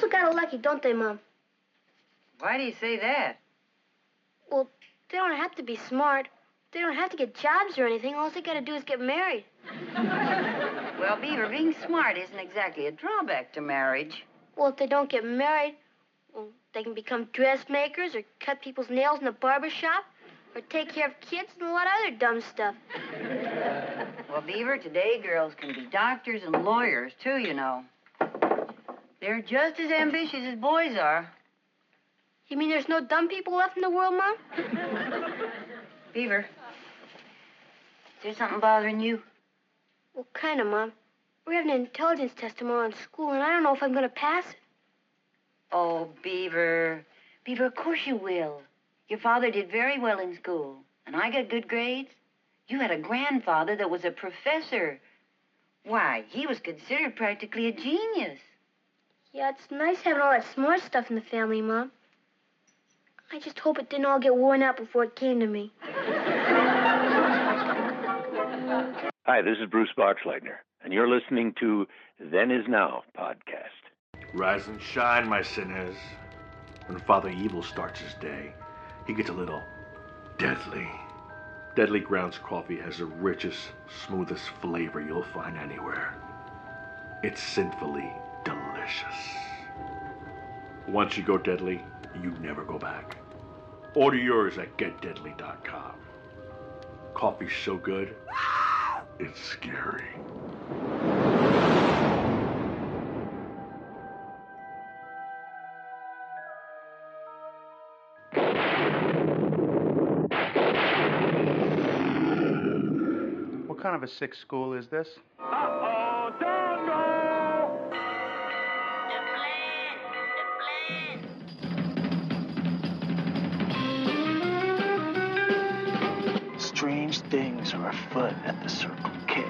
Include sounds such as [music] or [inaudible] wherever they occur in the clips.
Have got it lucky, don't they, Mom? Why do you say that? Well, they don't have to be smart. They don't have to get jobs or anything. All they got to do is get married. [laughs] Well, Beaver, being smart isn't exactly a drawback to marriage. Well, if they don't get married, well, they can become dressmakers or cut people's nails in a barber shop or take care of kids and a lot of other dumb stuff. [laughs] Well, Beaver, today girls can be doctors and lawyers, too, you know. They're just as ambitious as boys are. You mean there's no dumb people left in the world, Mom? [laughs] Beaver, is there something bothering you? Well, kind of, Mom. We're having an intelligence test tomorrow in school, and I don't know if I'm going to pass it. Oh, Beaver. Beaver, of course you will. Your father did very well in school, and I got good grades. You had a grandfather that was a professor. Why, he was considered practically a genius. Yeah, it's nice having all that smart stuff in the family, Mom. I just hope it didn't all get worn out before it came to me. Hi, this is Bruce Boxleitner, and you're listening to Then Is Now podcast. Rise and shine, my sinners. When Father Evil starts his day, he gets a little deadly. Deadly Grounds coffee has the richest, smoothest flavor you'll find anywhere. It's sinfully delicious. Once you go deadly, you never go back. Order yours at getdeadly.com. Coffee's so good, it's scary. What kind of a sick school is this? Uh, things are afoot at the Circle K.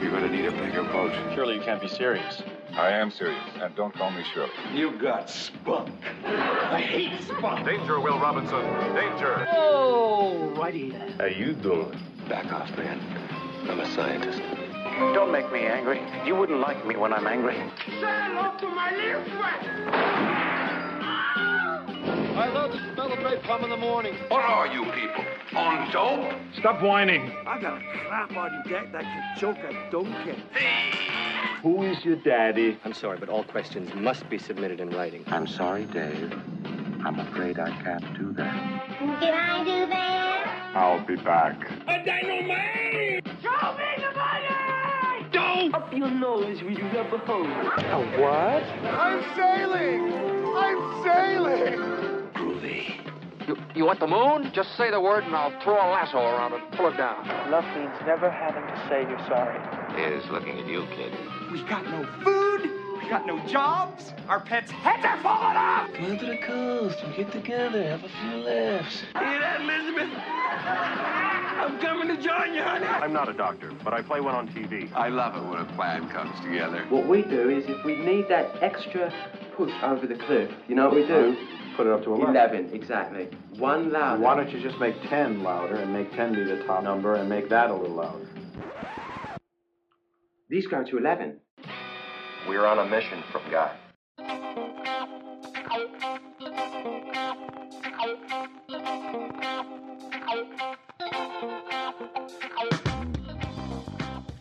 You're going to need a bigger boat. Surely you can't be serious. I am serious, and don't call me Shirley. You got spunk. I hate spunk. Danger, Will Robinson. Danger. Oh, righty then. How you doing? Back off, man. I'm a scientist. Don't make me angry. You wouldn't like me when I'm angry. I love the smell of napalm in the morning. What are you people? On dope? Stop whining. I got a crap on deck that can choke a donkey. Who is your daddy? I'm sorry, but all questions must be submitted in writing. I'm sorry, Dave. I'm afraid I can't do that. Can I do that? I'll be back. A dynamite! Show me the money! Don't! Up your nose with your rubber hose. I'm sailing! I'm sailing! Groovy. You, you want the moon? Just say the word and I'll throw a lasso around and pull it down. Love means never having to say you're sorry. Here's looking at you, kid. We got no food. We got no jobs. Our pets' heads are falling off. Come to the coast. We get together, have a few laughs. Hear that, Elizabeth? I'm coming to join you, honey. I'm not a doctor, but I play one on TV. I love it when a plan comes together. What we do is if we need that extra push over the cliff, you know what we do? Put it up to 11, exactly. One louder. Why don't you just make 10 louder and make 10 be the top number and make that a little louder? These go to 11. We're on a mission from God.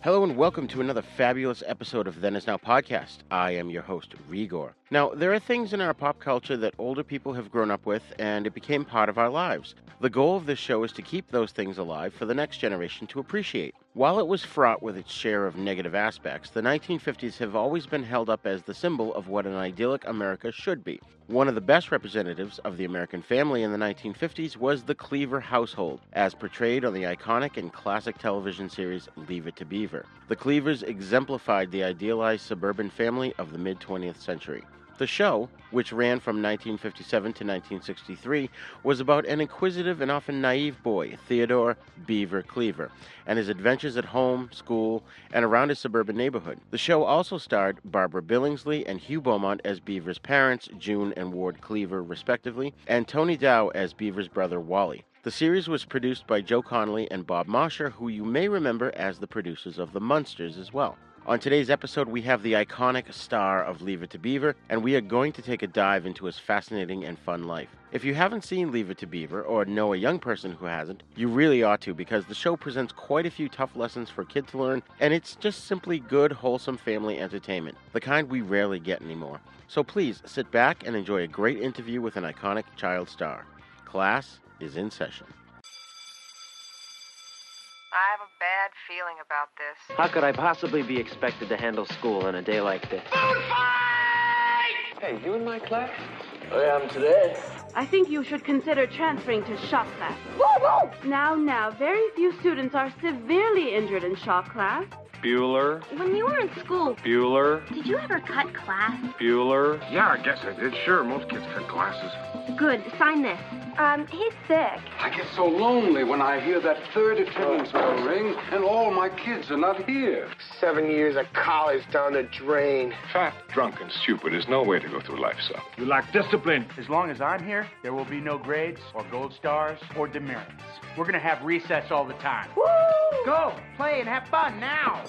Hello and welcome to another fabulous episode of Then Is Now podcast. I am your host, Rigor. Now, there are things in our pop culture that older people have grown up with, and it became part of our lives. The goal of this show is to keep those things alive for the next generation to appreciate. While it was fraught with its share of negative aspects, the 1950s have always been held up as the symbol of what an idyllic America should be. One of the best representatives of the American family in the 1950s was the Cleaver household, as portrayed on the iconic and classic television series Leave It to Beaver. The Cleavers exemplified the idealized suburban family of the mid 20th century. The show, which ran from 1957 to 1963, was about an inquisitive and often naive boy, Theodore Beaver Cleaver, and his adventures at home, school, and around his suburban neighborhood. The show also starred Barbara Billingsley and Hugh Beaumont as Beaver's parents, June and Ward Cleaver, respectively, and Tony Dow as Beaver's brother, Wally. The series was produced by Joe Connelly and Bob Mosher, who you may remember as the producers of The Munsters as well. On today's episode, we have the iconic star of Leave It to Beaver, and we are going to take a dive into his fascinating and fun life. If you haven't seen Leave It to Beaver, or know a young person who hasn't, you really ought to because the show presents quite a few tough lessons for kids to learn, and it's just simply good, wholesome family entertainment, the kind we rarely get anymore. So please sit back and enjoy a great interview with an iconic child star. Class is in session. I have a bad feeling about this. How could I possibly be expected to handle school on a day like this? Food fight! Hey, you in my class? Oh, I am today. I think you should consider transferring to shop class. Whoa, whoa! Now, now, very few students are severely injured in shop class. Bueller, When you were in school, Bueller, did you ever cut class? Bueller. Yeah, I guess I did. Sure, most kids cut classes. Good. Sign this. Um, he's sick. I get so lonely when I hear that third attendance bell ring and all my kids are not here. Seven years of college down the drain. Fat, drunk, and stupid is no way to go through life, son. You lack discipline. As long as I'm here, there will be no grades or gold stars or demerits. We're gonna have recess all the time. Woo! Go, play, and have fun now.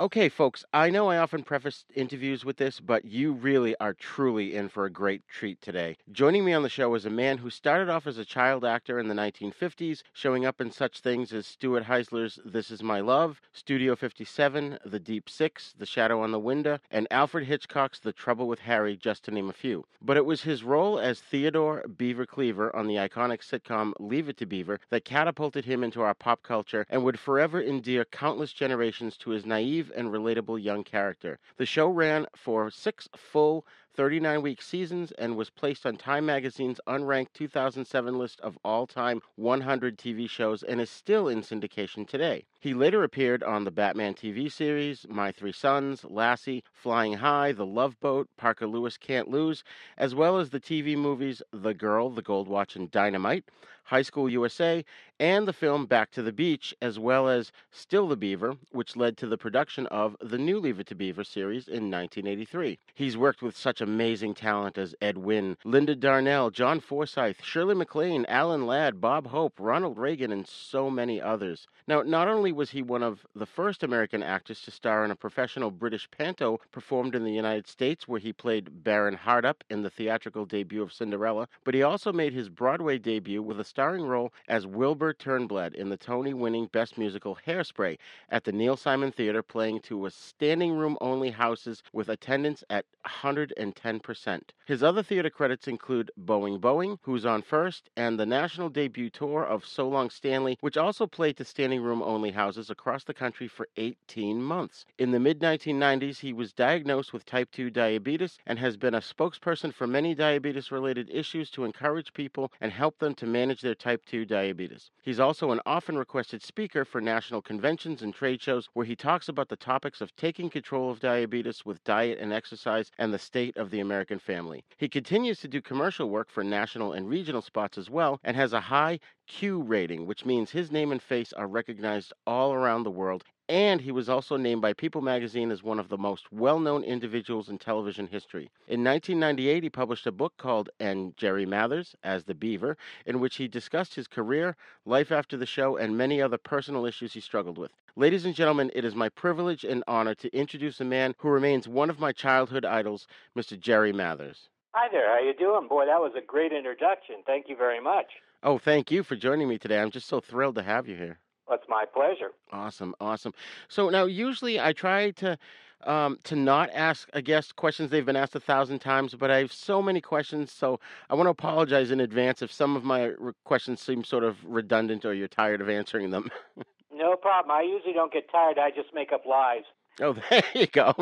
Okay, folks, I know I often preface interviews with this, but you really are truly in for a great treat today. Joining me on the show is a man who started off as a child actor in the 1950s, showing up in such things as Stuart Heisler's This Is My Love, Studio 57, The Deep Six, The Shadow on the Window, and Alfred Hitchcock's The Trouble with Harry, just to name a few. But it was his role as Theodore Beaver Cleaver on the iconic sitcom Leave It to Beaver that catapulted him into our pop culture and would forever endear countless generations to his naive and relatable young character. The show ran for six full 39 week seasons and was placed on Time Magazine's unranked 2007 list of all time 100 TV shows and is still in syndication today. He later appeared on the Batman TV series, My Three Sons, Lassie, Flying High, The Love Boat, Parker Lewis Can't Lose, as well as the TV movies The Girl, The Gold Watch, and Dynamite, High School USA, and the film Back to the Beach, as well as Still the Beaver, which led to the production of the new Leave It to Beaver series in 1983. He's worked with such amazing talent as Ed Wynn, Linda Darnell, John Forsythe, Shirley MacLaine, Alan Ladd, Bob Hope, Ronald Reagan, and so many others. Now, not only was he one of the first American actors to star in a professional British panto performed in the United States, where he played Baron Hardup in the theatrical debut of Cinderella, but he also made his Broadway debut with a starring role as Wilbur Turnblad in the Tony winning Best Musical Hairspray at the Neil Simon Theater, playing to a standing room only houses with attendance at 110%. His other theater credits include Boeing Boeing, Who's on First, and the national debut tour of So Long Stanley, which also played to standing room only houses across the country for 18 months. In the mid 1990s, he was diagnosed with type 2 diabetes and has been a spokesperson for many diabetes related issues to encourage people and help them to manage their type 2 diabetes. He's also an often requested speaker for national conventions and trade shows where he talks about the topics of taking control of diabetes with diet and exercise and the state of the American family. He continues to do commercial work for national and regional spots as well and has a high Q rating, which means his name and face are recognized all around the world. And he was also named by People magazine as one of the most well known individuals in television history. In 1998, he published a book called And Jerry Mathers as the Beaver, in which he discussed his career, life after the show, and many other personal issues he struggled with. Ladies and gentlemen, it is my privilege and honor to introduce a man who remains one of my childhood idols, Mr. Jerry Mathers. Hi there, how you doing? Boy, that was a great introduction. Thank you very much. Oh, thank you for joining me today. I'm just so thrilled to have you here. It's my pleasure. Awesome, awesome. So now, usually I try to um, to not ask a guest questions they've been asked a thousand times, but I have so many questions, so I want to apologize in advance if some of my re- questions seem sort of redundant or you're tired of answering them. [laughs] No problem. I usually don't get tired. I just make up lies. oh, [laughs] there you go.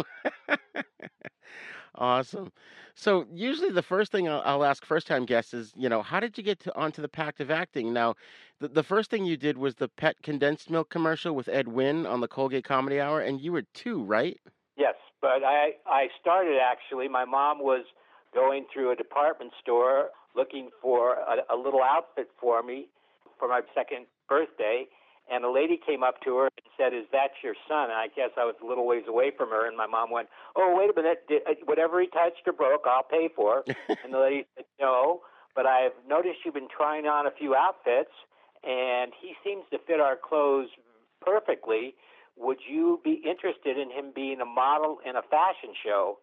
[laughs] awesome. So usually the first thing I'll, I'll ask first-time guests is, you know, how did you get to, onto the pact of acting? Now, the, the first thing you did was the pet condensed milk commercial with Ed Wynn on the Colgate Comedy Hour, and you were two, right? Yes, but I I started actually. My mom was going through a department store looking for a, a little outfit for me for my second birthday, and a lady came up to her and said, "Is that your son?" And I guess I was a little ways away from her, and my mom went, "Oh, wait a minute! Did, uh, whatever he touched or broke, I'll pay for." [laughs] and the lady said, "No, but I've noticed you've been trying on a few outfits, and he seems to fit our clothes perfectly. Would you be interested in him being a model in a fashion show?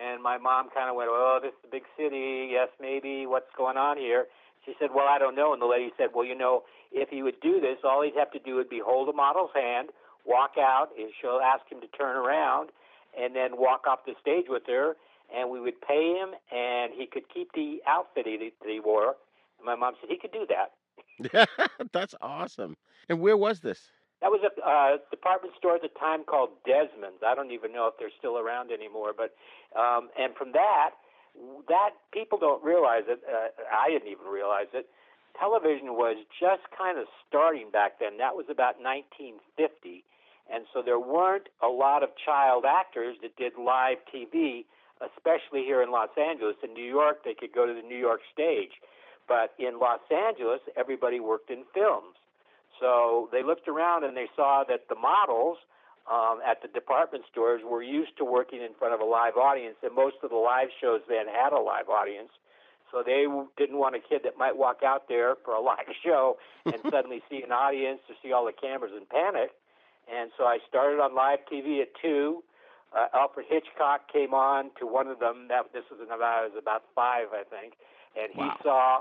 And my mom kind of went, Oh, this is a big city. Yes, maybe. What's going on here? She said, Well, I don't know. And the lady said, Well, you know, if he would do this, all he'd have to do would be hold a model's hand, walk out, and she'll ask him to turn around, and then walk off the stage with her, and we would pay him, and he could keep the outfit he, that he wore. And my mom said he could do that. [laughs] That's awesome. And where was this? That was a uh, department store at the time called Desmond's. I don't even know if they're still around anymore. But um, and from that, that people don't realize it. Uh, I didn't even realize it. Television was just kind of starting back then. That was about 1950, and so there weren't a lot of child actors that did live TV, especially here in Los Angeles. In New York, they could go to the New York stage, but in Los Angeles, everybody worked in films. So they looked around and they saw that the models um, at the department stores were used to working in front of a live audience, and most of the live shows then had a live audience. So they didn't want a kid that might walk out there for a [laughs] live show and [laughs] suddenly see an audience or see all the cameras and panic. And so I started on live TV at two. Uh, Alfred Hitchcock came on to one of them. That this was about I was about five, I think, and he Wow. saw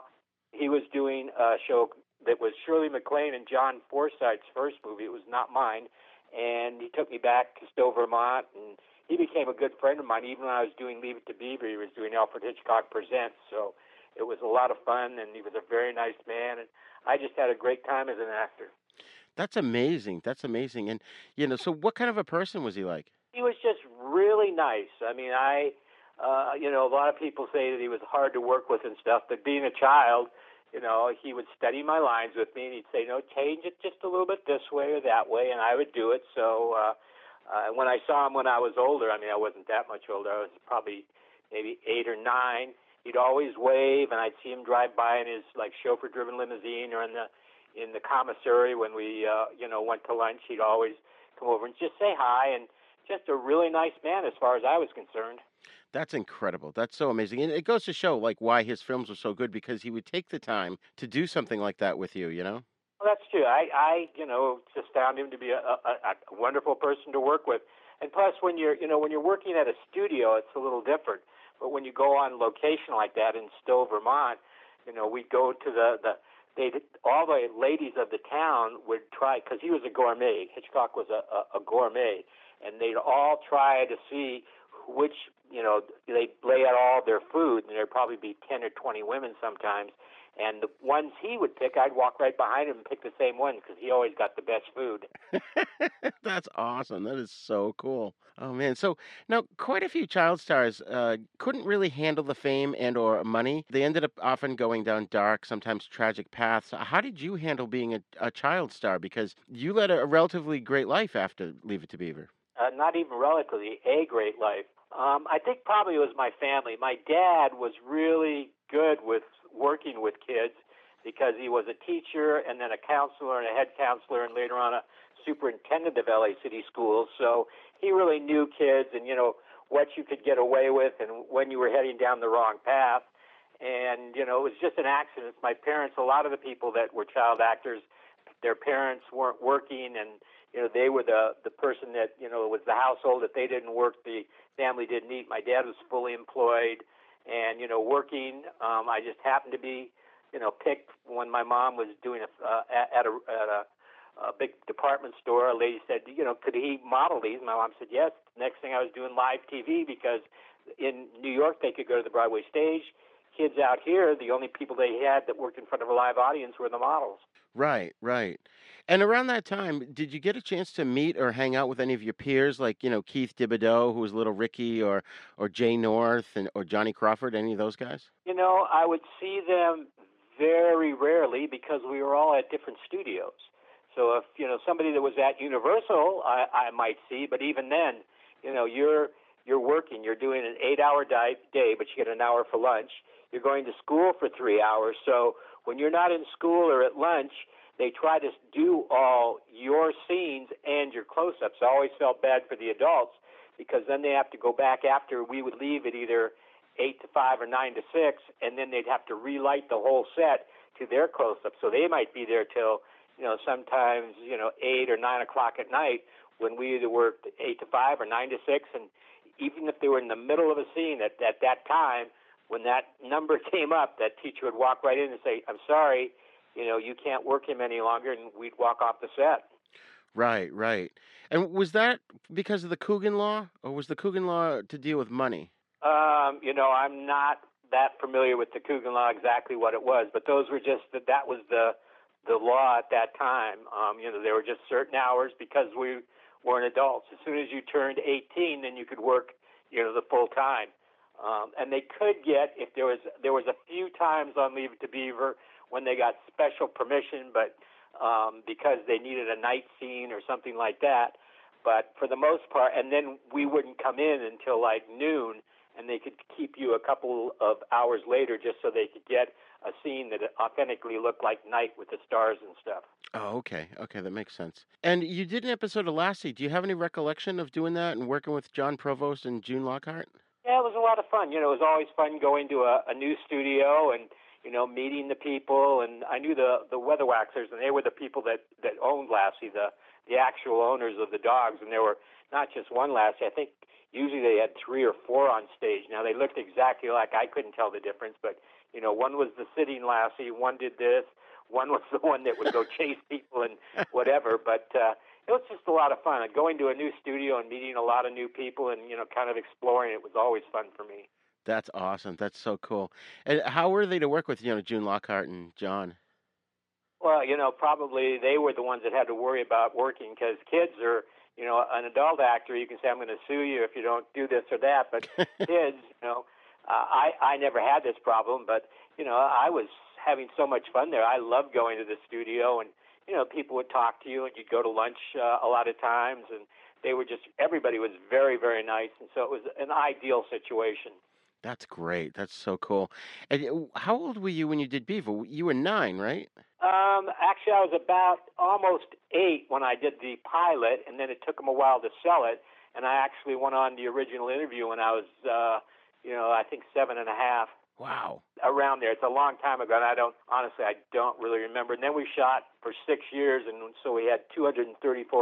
he was doing a show that was Shirley MacLaine and John Forsythe's first movie. It was not mine, and he took me back to Stowe, Vermont, and he became a good friend of mine. Even when I was doing Leave It to Beaver, he was doing Alfred Hitchcock Presents. So it was a lot of fun, and he was a very nice man, and I just had a great time as an actor. That's amazing. That's amazing. And you know, so what kind of a person was he like? He was just really nice. I mean, I, uh, you know, a lot of people say that he was hard to work with and stuff, but being a child, you know, he would study my lines with me, and he'd say, "No, change it just a little bit this way or that way," and I would do it. So uh, uh, when I saw him when I was older, I mean, I wasn't that much older. I was probably maybe eight or nine. He'd always wave, and I'd see him drive by in his like chauffeur-driven limousine or in the in the commissary when we, uh, you know, went to lunch. He'd always come over and just say hi, and just a really nice man as far as I was concerned. That's incredible. That's so amazing. And it goes to show like why his films were so good because he would take the time to do something like that with you, you know? Well, that's true. I, I, you know, just found him to be a, a, a wonderful person to work with. And plus, when you're, you know, when you're working at a studio, it's a little different. But when you go on location like that in Stowe, Vermont, you know, we'd go to the the they all the ladies of the town would try because he was a gourmet. Hitchcock was a, a, a gourmet, and they'd all try to see which you know they'd lay out all their food, and there'd probably be ten or twenty women sometimes. And the ones he would pick, I'd walk right behind him and pick the same ones because he always got the best food. [laughs] That's awesome. That is so cool. Oh man. So now quite a few child stars uh, couldn't really handle the fame and or money. They ended up often going down dark, sometimes tragic paths. How did you handle being a, a child star? Because you led a, a relatively great life after Leave It to Beaver. uh, not even relatively a great life. Um, I think probably it was my family. My dad was really good with working with kids because he was a teacher and then a counselor and a head counselor and later on a superintendent of LA City Schools. So he really knew kids and you know what you could get away with and when you were heading down the wrong path. And you know it was just an accident. My parents, a lot of the people that were child actors, their parents weren't working and you know they were the the person that you know was the household. If they didn't work the family didn't eat my dad was fully employed and you know working um i just happened to be you know picked when my mom was doing a uh, at a at a a big department store. A lady said you know could he model these? My mom said yes. Next thing i was doing live tv because in new york they could go to the broadway stage. Kids out here the only people they had that worked in front of a live audience were the models. Right, right. And around that time, did you get a chance to meet or hang out with any of your peers, like you know Keith Thibodeaux, who was Little Ricky, or or Jay North, and or Johnny Crawford? Any of those guys? You know, I would see them very rarely because we were all at different studios. So if you know somebody that was at Universal, I, I might see, but even then, you know, you're you're working, you're doing an eight-hour day, but you get an hour for lunch. You're going to school for three hours. So when you're not in school or at lunch, they try to do all your scenes and your close-ups. I always felt bad for the adults because then they have to go back after we would leave at either eight to five or nine to six, and then they'd have to relight the whole set to their close-up. So they might be there till you know, sometimes, you know, 8 or 9 o'clock at night when we either worked 8 to 5 or 9 to 6. And even if they were in the middle of a scene at, at that time, when that number [laughs] came up, that teacher would walk right in and say, I'm sorry, you know, you can't work him any longer, and we'd walk off the set. Right, right. And was that because of the Coogan Law, or was the Coogan Law to deal with money? Um, you know, I'm not that familiar with the Coogan Law exactly what it was, but those were just that that was the the law at that time. Um, you know, there were just certain hours because we weren't adults. As soon as you turned 18, then you could work, you know, the full time. Um, and they could get if there was there was a few times on Leave It to Beaver when they got special permission, but um, because they needed a night scene or something like that. But for the most part, and then we wouldn't come in until like noon, and they could keep you a couple of hours later just so they could get a scene that authentically looked like night with the stars and stuff. Oh, okay, okay, that makes sense. And you did an episode of Lassie. Do you have any recollection of doing that and working with John Provost and June Lockhart? Yeah, it was a lot of fun. You know, it was always fun going to a, a new studio and you know meeting the people. And I knew the the Weatherwaxes, and they were the people that that owned Lassie, the the actual owners of the dogs. And there were not just one Lassie. I think usually they had three or four on stage. Now they looked exactly like I couldn't tell the difference, but you know, one was the sitting Lassie, one did this, one was [laughs] the one that would go chase people and [laughs] whatever. But uh, it was just a lot of fun. Going to a new studio and meeting a lot of new people and you know, kind of exploring it was always fun for me. That's awesome. That's so cool. And how were they to work with, you know, June Lockhart and John? Well, you know, probably they were the ones that had to worry about working because kids are, you know, an adult actor. You can say, "I'm going to sue you if you don't do this or that," but [laughs] kids, you know, uh, I I never had this problem, but you know, I was having so much fun there. I loved going to the studio, and you know, people would talk to you, and you'd go to lunch uh, a lot of times, and they were just everybody was very very nice, and so it was an ideal situation. That's great. That's so cool. And uh, how old were you when you did Beaver? You were nine, right? Um, actually, I was about almost eight when I did the pilot, and then it took them a while to sell it. And I actually went on the original interview when I was, uh, you know, I think seven and a half. Wow. Around there. It's a long time ago, and I don't, honestly, I don't really remember. And then we shot for six years, and so we had 234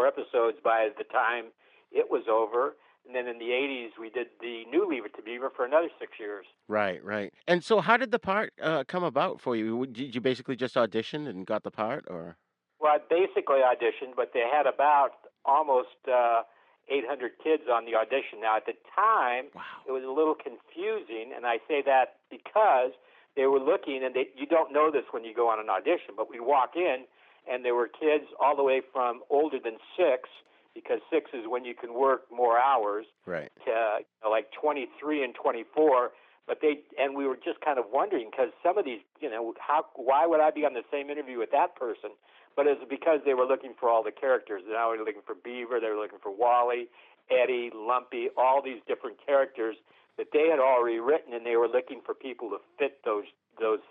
episodes by the time it was over. And then in the 80s, we did the new Leave It to Beaver for another six years. Right, right. And so, how did the part uh, come about for you? Did you basically just audition and got the part, or? Well, I basically auditioned, but they had about almost uh, 800 kids on the audition. Now, at the time, wow. it was a little confusing, and I say that because they were looking, and they, you don't know this when you go on an audition, but we walk in, and there were kids all the way from older than six because six is when you can work more hours. Right. To you know, like 23 and 24. But they and we were just kind of wondering because some of these, you know, how why would I be on the same interview with that person? But it's because they were looking for all the characters. Now they were looking for Beaver, they were looking for Wally, Eddie, Lumpy, all these different characters that they had already written, and they were looking for people to fit those those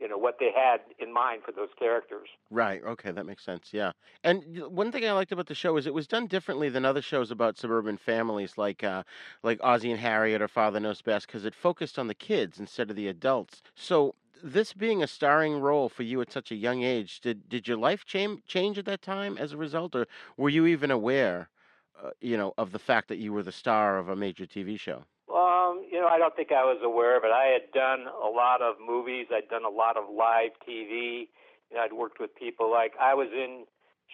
you know what they had in mind for those characters. Right. Okay, that makes sense. Yeah. And one thing I liked about the show is it was done differently than other shows about suburban families, like uh, like Ozzie and Harriet or Father Knows Best, because it focused on the kids instead of the adults. So this being a starring role for you at such a young age, did did your life change change at that time as a result, or were you even aware, uh, you know, of the fact that you were the star of a major TV show? Know, I don't think I was aware of it. I had done a lot of movies. I'd done a lot of live TV. You know, I'd worked with people like I was in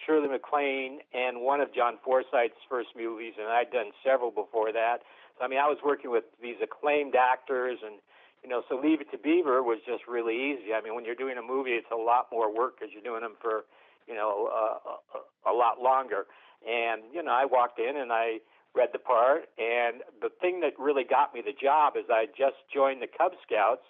Shirley MacLaine and one of John Forsythe's first movies, and I'd done several before that. So I mean, I was working with these acclaimed actors, and you know, so Leave It to Beaver was just really easy. I mean, when you're doing a movie, it's a lot more work because you're doing them for, you know, uh, a, a lot longer. And you know, I walked in and I read the part. And the thing that really got me the job is I just joined the Cub Scouts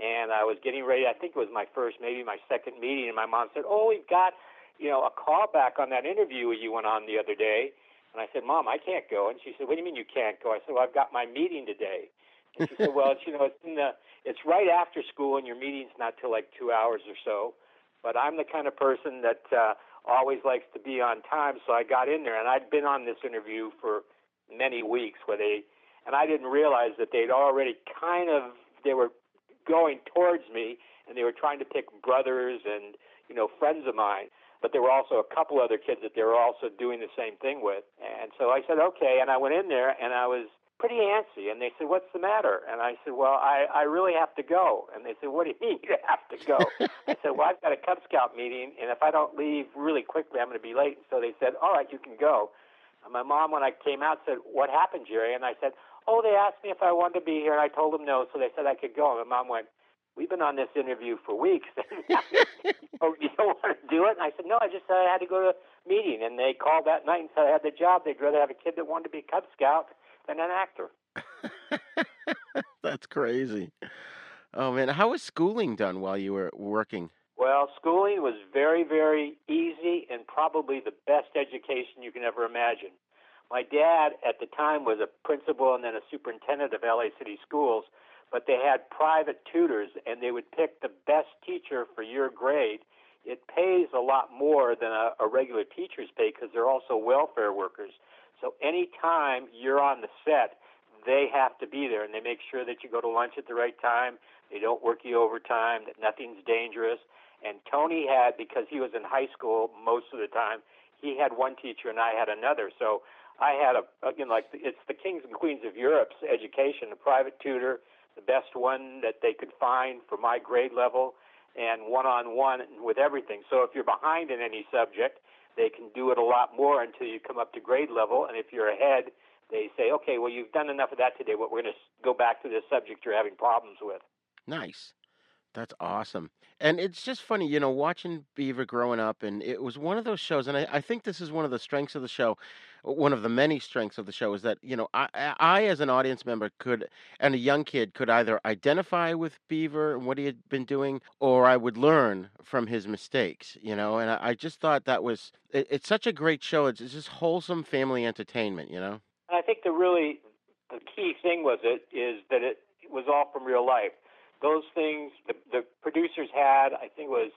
and I was getting ready. I think it was my first, maybe my second meeting. And my mom said, Oh, we've got, you know, a callback on that interview you went on the other day. And I said, Mom, I can't go. And she said, What do you mean you can't go? I said, Well, I've got my meeting today. And she said, Well, it's, you know, it's in the, it's right after school, and your meeting's not till like two hours or so. But I'm the kind of person that uh, always likes to be on time, so I got in there, and I'd been on this interview for many weeks where they and I didn't realize that they'd already kind of they were going towards me and they were trying to pick brothers and you know friends of mine but there were also a couple other kids that they were also doing the same thing with. And so I said, okay. And I went in there and I was pretty antsy. And they said, what's the matter? And I said, well, I, I really have to go. And they said, what do you [laughs] mean you have to go? I said, well, I've got a Cub Scout meeting, and if I don't leave really quickly, I'm going to be late. So they said, all right, you can go. And my mom, when I came out, said, what happened, Jerry? And I said, oh, they asked me if I wanted to be here, and I told them no, so they said I could go. And my mom went, we've been on this interview for weeks. [laughs] oh, you don't want to do it? And I said, no, I just said I had to go to a meeting. And they called that night and said I had the job. They'd rather have a kid that wanted to be a Cub Scout than an actor. [laughs] That's crazy. Oh man, how was schooling done while you were working? Well, schooling was very, very easy and probably the best education you can ever imagine. My dad at the time was a principal and then a superintendent of LA City Schools, but they had private tutors and they would pick the best teacher for your grade. It pays a lot more than a, a regular teacher's pay because they're also welfare workers. So anytime you're on the set, they have to be there and they make sure that you go to lunch at the right time. They don't work you overtime, that nothing's dangerous. And Tony had, because he was in high school most of the time, he had one teacher and I had another. So I had a, again, like it's the kings and queens of Europe's education, a private tutor, the best one that they could find for my grade level, and one on one with everything. So if you're behind in any subject, they can do it a lot more until you come up to grade level. And if you're ahead, they say, okay, well, you've done enough of that today, but we're going to go back to this subject you're having problems with. Nice. That's awesome. And it's just funny, you know, watching Beaver growing up, and it was one of those shows, and I, I think this is one of the strengths of the show, one of the many strengths of the show, is that, you know, I, I as an audience member could, and a young kid could either identify with Beaver and what he had been doing, or I would learn from his mistakes, you know, and I, I just thought that was, it, it's such a great show. It's, it's just wholesome family entertainment, you know? I think the really, the key thing was it, is that it was all from real life those things the, the producers had, I think it was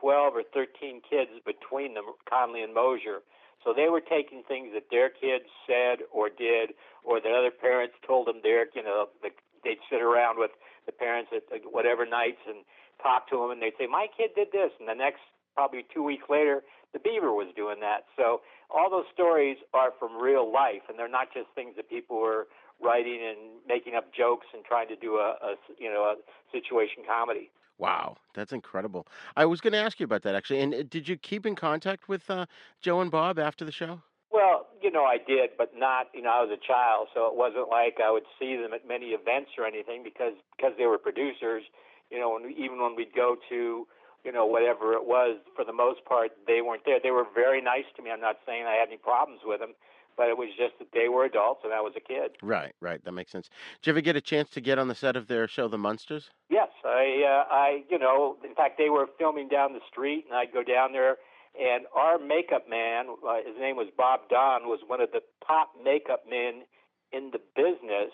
12 or 13 kids between them, Connelly and Mosher. So they were taking things that their kids said or did, or that other parents told them their, you know, the, they'd sit around with the parents at whatever nights and talk to them, and they'd say, "My kid did this," and the next, probably two weeks later, the Beaver was doing that. So all those stories are from real life, and they're not just things that people were writing and making up jokes and trying to do a, a you know a situation comedy. Wow, that's incredible. I was going to ask you about that actually. And uh, did you keep in contact with uh, Joe and Bob after the show? Well, you know, I did, but not. You know, I was a child, so it wasn't like I would see them at many events or anything because because they were producers. You know, and even when we'd go to you know, whatever it was, for the most part, they weren't there. They were very nice to me. I'm not saying I had any problems with them, but it was just that they were adults and I was a kid. Right, right. That makes sense. Did you ever get a chance to get on the set of their show, The Munsters? Yes, I, uh, I, you know, in fact, they were filming down the street, and I'd go down there, and our makeup man, uh, his name was Bob Don, was one of the top makeup men in the business.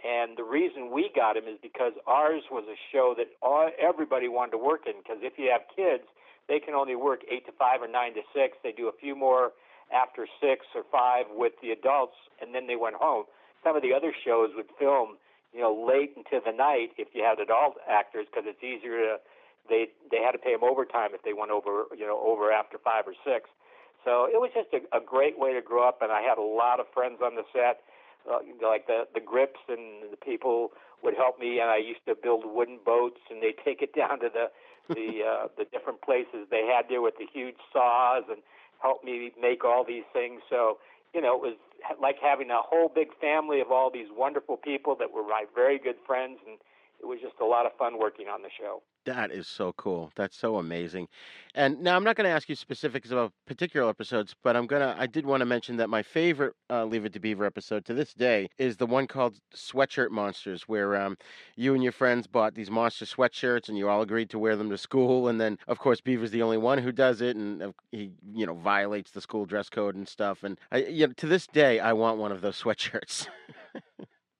And the reason we got him is because ours was a show that all, everybody wanted to work in. Because if you have kids, they can only work eight to five or nine to six. They do a few more after six or five with the adults, and then they went home. Some of the other shows would film, you know, late into the night if you had adult actors because it's easier to. They they had to pay them overtime if they went over, you know, over after five or six. So it was just a, a great way to grow up, and I had a lot of friends on the set, uh, like the the grips and the people would help me, and I used to build wooden boats, and they [laughs] take it down to the the uh, the different places they had there with the huge saws and helped me make all these things. So, you know, it was like having a whole big family of all these wonderful people that were my very good friends, and it was just a lot of fun working on the show. That is so cool. That's so amazing. And now I'm not going to ask you specifics about particular episodes, but I'm going to, I did want to mention that my favorite uh, Leave It to Beaver episode to this day is the one called Sweatshirt Monsters, where um, you and your friends bought these monster sweatshirts and you all agreed to wear them to school. And then, of course, Beaver's the only one who does it and he, you know, violates the school dress code and stuff. And I, you know, to this day, I want one of those [laughs] sweatshirts.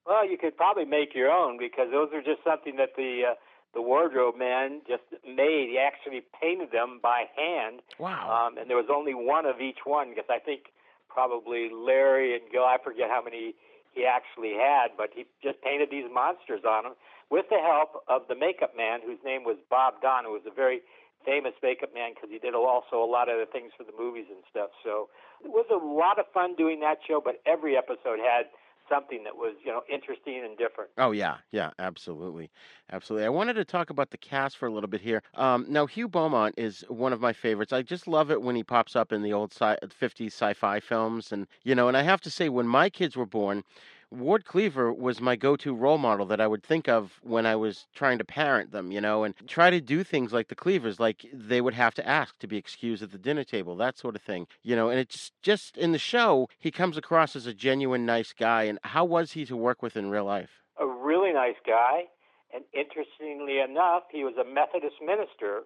Well, you could probably make your own because those are just something that the, uh, the wardrobe man just made. He actually painted them by hand. Wow. Um, and there was only one of each one because I think probably Larry and Gil, I forget how many he actually had, but he just painted these monsters on them with the help of the makeup man whose name was Bob Don, who was a very famous makeup man because he did also a lot of the things for the movies and stuff. So it was a lot of fun doing that show, but every episode had something that was, you know, interesting and different. Oh yeah, yeah, absolutely, absolutely. I wanted to talk about the cast for a little bit here. Um, now Hugh Beaumont is one of my favorites. I just love it when he pops up in the old sci- '50s sci-fi films, and you know, and I have to say, when my kids were born. Ward Cleaver was my go-to role model that I would think of when I was trying to parent them, you know, and try to do things like the Cleavers, like they would have to ask to be excused at the dinner table, that sort of thing, you know. And it's just in the show, he comes across as a genuine nice guy. And how was he to work with in real life? A really nice guy, and interestingly enough, he was a Methodist minister.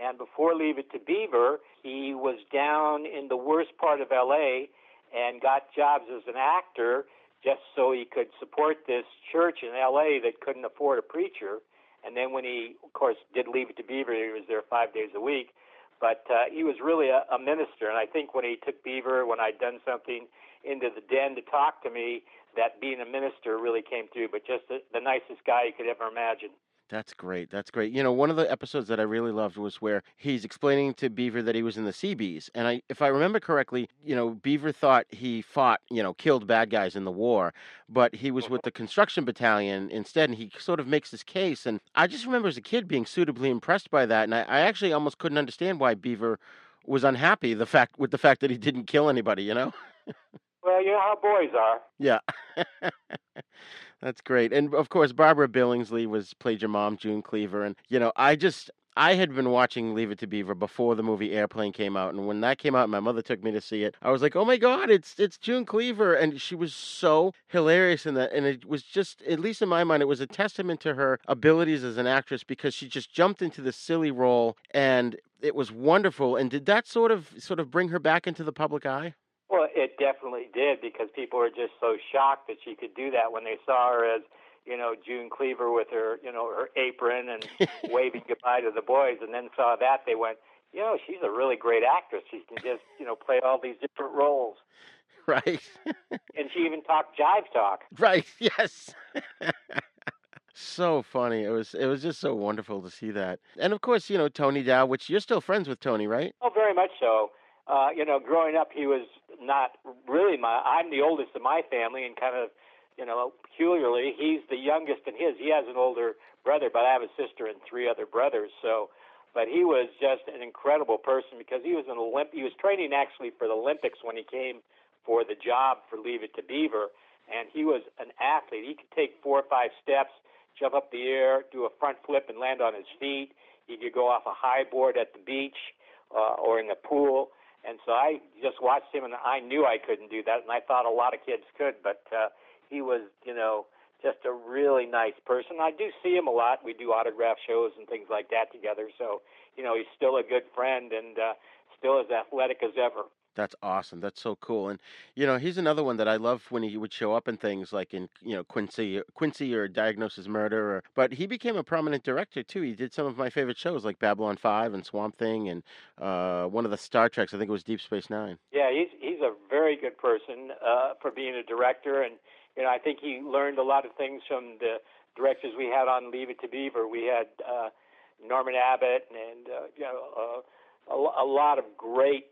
And before Leave It to Beaver, he was down in the worst part of L.A. and got jobs as an actor just so he could support this church in LA that couldn't afford a preacher. And then when he, of course, did leave it to Beaver, he was there five days a week. But uh, he was really a, a minister. And I think when he took Beaver, when I'd done something into the den to talk to me, that being a minister really came through. But just the, the nicest guy you could ever imagine. That's great. That's great. You know, one of the episodes that I really loved was where he's explaining to Beaver that he was in the Seabees. And I if I remember correctly, you know, Beaver thought he fought, you know, killed bad guys in the war, but he was mm-hmm. with the construction battalion instead and he sort of makes this case and I just remember as a kid being suitably impressed by that and I, I actually almost couldn't understand why Beaver was unhappy the fact with the fact that he didn't kill anybody, you know? well, you know how boys are. Yeah. [laughs] That's great. And of course, Barbara Billingsley was played your mom, June Cleaver. And, you know, I just, I had been watching Leave It to Beaver before the movie Airplane came out, and when that came out, my mother took me to see it. I was like, "Oh my God, it's it's June Cleaver!" And she was so hilarious in that, and it was just, at least in my mind, it was a testament to her abilities as an actress because she just jumped into this silly role, and it was wonderful. And did that sort of sort of bring her back into the public eye? It definitely did because people were just so shocked that she could do that when they saw her as, you know, June Cleaver with her, you know, her apron and [laughs] waving goodbye to the boys, and then saw that they went, you know, she's a really great actress. She can just, you know, play all these different roles. Right. and she even talked jive talk. Right. [laughs] Yes. so funny. It was it was just so wonderful to see that. And of course, you know, Tony Dow, which you're still friends with Tony, right? Oh, very much so. Uh, you know, growing up, he was not really my. I'm the oldest of my family, and kind of, you know, peculiarly, he's the youngest in his. He has an older brother, but I have a sister and three other brothers. So, but he was just an incredible person because he was an Olymp. He was training actually for the Olympics when he came for the job for Leave It to Beaver, and he was an athlete. He could take four or five steps, jump up the air, do a front flip, and land on his feet. He could go off a high board at the beach uh, or in the pool and so I just watched him, and I knew I couldn't do that, and I thought a lot of kids could, but uh, he was, you know, just a really nice person. I do see him a lot. We do autograph shows and things like that together. So, you know, he's still a good friend and uh, still as athletic as ever. That's awesome. That's so cool. And you know, he's another one that I love when he would show up in things like in you know Quincy, Quincy or Diagnosis Murder. Or, but he became a prominent director too. He did some of my favorite shows like Babylon Five and Swamp Thing, and uh, one of the Star Treks. I think it was Deep Space Nine. Yeah, he's he's a very good person uh, for being a director, and you know, I think he learned a lot of things from the directors we had on Leave It to Beaver. We had uh, Norman Abbott and uh, you know uh, a, a lot of great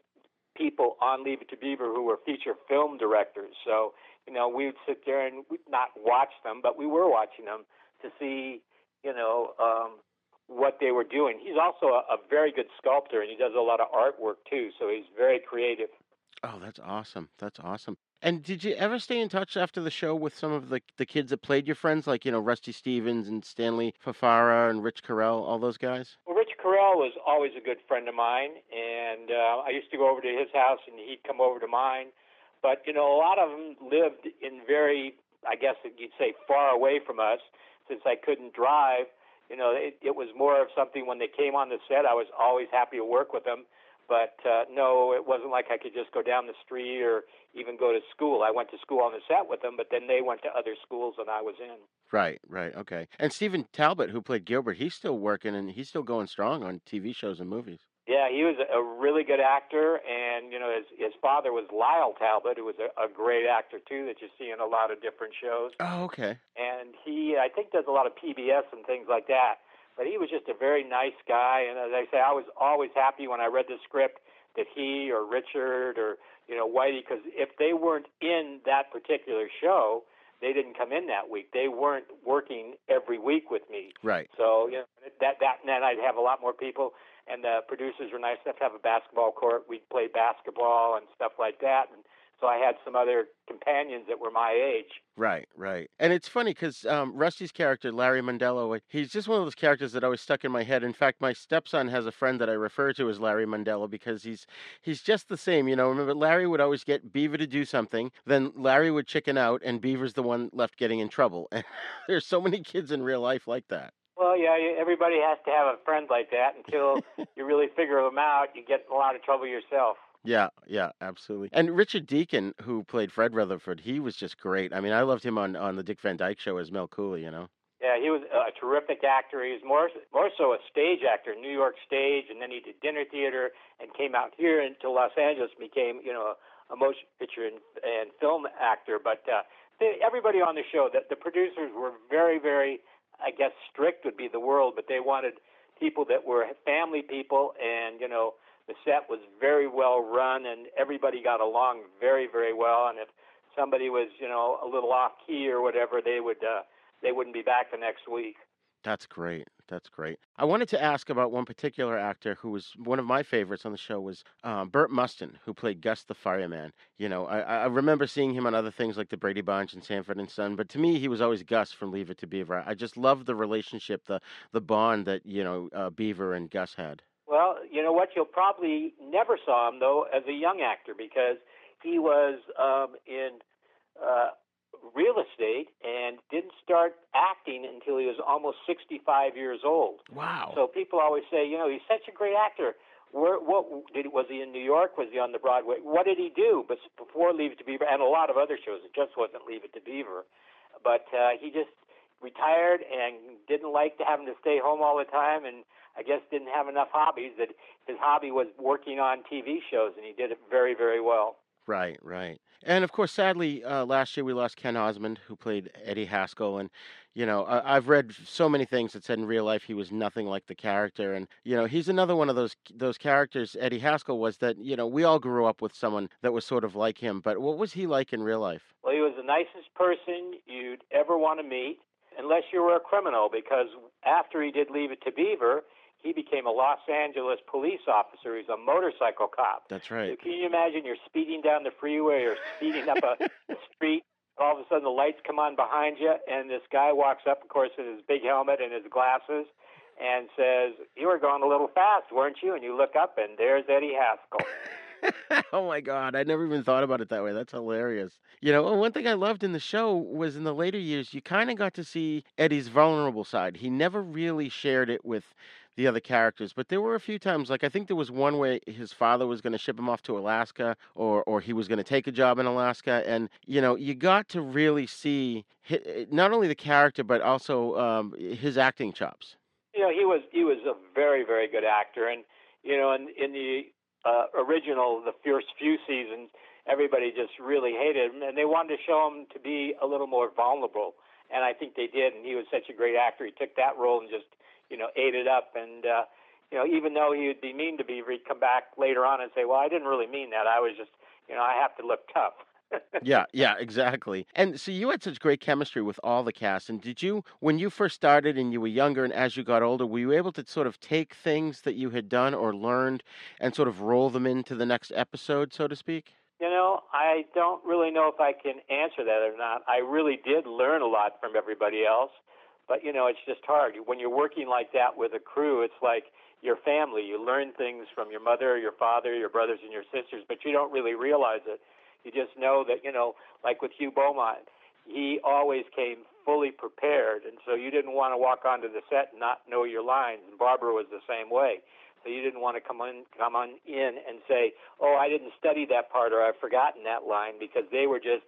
people on Leave It to Beaver who were feature film directors. So, you know, we would sit there and we'd not watch them, but we were watching them to see, you know, um, what they were doing. He's also a, a very good sculptor and he does a lot of artwork too, so he's very creative. Oh, that's awesome. That's awesome. And did you ever stay in touch after the show with some of the the kids that played your friends, like you know Rusty Stevens and Stanley Fafara and Rich Correll, all those guys? Well, Correll was always a good friend of mine, and uh, I used to go over to his house, and he'd come over to mine. But you know, a lot of them lived in very, I guess you'd say, far away from us, since I couldn't drive. You know, it, it was more of something when they came on the set. I was always happy to work with them but uh, no, it wasn't like I could just go down the street or even go to school. I went to school on the set with them, but then they went to other schools than I was in. Right, right, okay. And Stephen Talbot, who played Gilbert, he's still working and he's still going strong on TV shows and movies. Yeah, he was a really good actor, and you know his his father was Lyle Talbot, who was a, a great actor too, that you see in a lot of different shows. Oh, okay. And he, I think, does a lot of PBS and things like that. But he was just a very nice guy, and as I say, I was always happy when I read the script that he or Richard or you know Whitey, because if they weren't in that particular show, they didn't come in that week. They weren't working every week with me. Right. So you know that that and then I'd have a lot more people, and the producers were nice enough to have a basketball court. We'd play basketball and stuff like that, and so I had some other companions that were my age. Right, right. And it's funny because um, Rusty's character, Larry Mondello, he's just one of those characters that always stuck in my head. In fact, my stepson has a friend that I refer to as Larry Mondello because he's he's just the same. You know, remember Larry would always get Beaver to do something, then Larry would chicken out, and Beaver's the one left getting in trouble. And [laughs] there's so many kids in real life like that. Well, yeah, everybody has to have a friend like that until [laughs] you really figure them out. You get in a lot of trouble yourself. Yeah, yeah, absolutely. And Richard Deacon, who played Fred Rutherford, he was just great. I mean, I loved him on on the Dick Van Dyke Show as Mel Cooley. You know. Yeah, he was a terrific actor. He was more more so a stage actor, New York stage, and then he did dinner theater and came out here into Los Angeles, and became you know a, motion picture and, and film actor. But uh, they, everybody on the show, the, the producers were very, very, I guess, strict would be the word, but they wanted people that were family people, and you know the set was very well run and everybody got along very very well. And if somebody was you know a little off key or whatever they would uh, they wouldn't be back the next week. That's great. That's great. I wanted to ask about one particular actor who was one of my favorites on the show was uh, burt mustin who played gus the fireman. You know I, I remember seeing him on other things like the brady bunch and sanford and son but to me he was always gus from leave it to beaver. I just loved the relationship the the bond that you know uh, beaver and gus had well, you know what? You'll probably never saw him though as a young actor because he was um, in uh, real estate and didn't start acting until he was almost 65 years old. Wow! So people always say, you know, he's such a great actor. Where, what did was he in New York? Was he on the Broadway? What did he do? But before Leave It to Beaver and a lot of other shows, it just wasn't Leave It to Beaver. But uh, he just retired and didn't like to having to stay home all the time and I guess didn't have enough hobbies that his hobby was working on TV shows and he did it very very well. Right, right. And of course, sadly, uh, last year we lost Ken Osmond, who played Eddie Haskell. And, you know, I- have read so many things that said in real life he was nothing like the character. And, you know, he's another one of those those characters, Eddie Haskell was that, you know, we all grew up with someone that was sort of like him. But what was he like in real life? Well, he was the nicest person you'd ever want to meet unless you were a criminal, because after he did Leave It to Beaver, he became a Los Angeles police officer. He's a motorcycle cop. That's right. So can you imagine you're speeding down the freeway or speeding up a, a [laughs] street? All of a sudden, the lights come on behind you, and this guy walks up, of course, with his big helmet and his glasses, and says, "You were going a little fast, weren't you?" And you look up, and there's Eddie Haskell. [laughs] oh my god, I never even thought about it that way. That's hilarious. You know, one thing I loved in the show was in the later years, you kind of got to see Eddie's vulnerable side. He never really shared it with the other characters, but there were a few times, like I think there was one where his father was going to ship him off to Alaska, or or he was going to take a job in Alaska, and you know, you got to really see his, not only the character but also um, his acting chops. You know, he was he was a very very good actor, and you know, in in the uh, original, the first few seasons, everybody just really hated him, and they wanted to show him to be a little more vulnerable. And I think they did, and he was such a great actor. He took that role and just, you know, ate it up. And uh, you know, even though he would be mean to Beaver, he'd come back later on and say, "Well, I didn't really mean that. I was just, you know, I have to look tough." [laughs] yeah, yeah, exactly. And so you had such great chemistry with all the cast. And did you, when you first started and you were younger and as you got older, were you able to sort of take things that you had done or learned and sort of roll them into the next episode, so to speak? You know, I don't really know if I can answer that or not. I really did learn a lot from everybody else, but you know, it's just hard. When you're working like that with a crew, it's like your family. You learn things from your mother, your father, your brothers, and your sisters, but you don't really realize it you just know that, you know, like with Hugh Beaumont, he always came fully prepared, and so you didn't want to walk onto the set and not know your lines. And Barbara was the same way. So you didn't want to come on come on in and say, "Oh, I didn't study that part or I've forgotten that line," because they were just,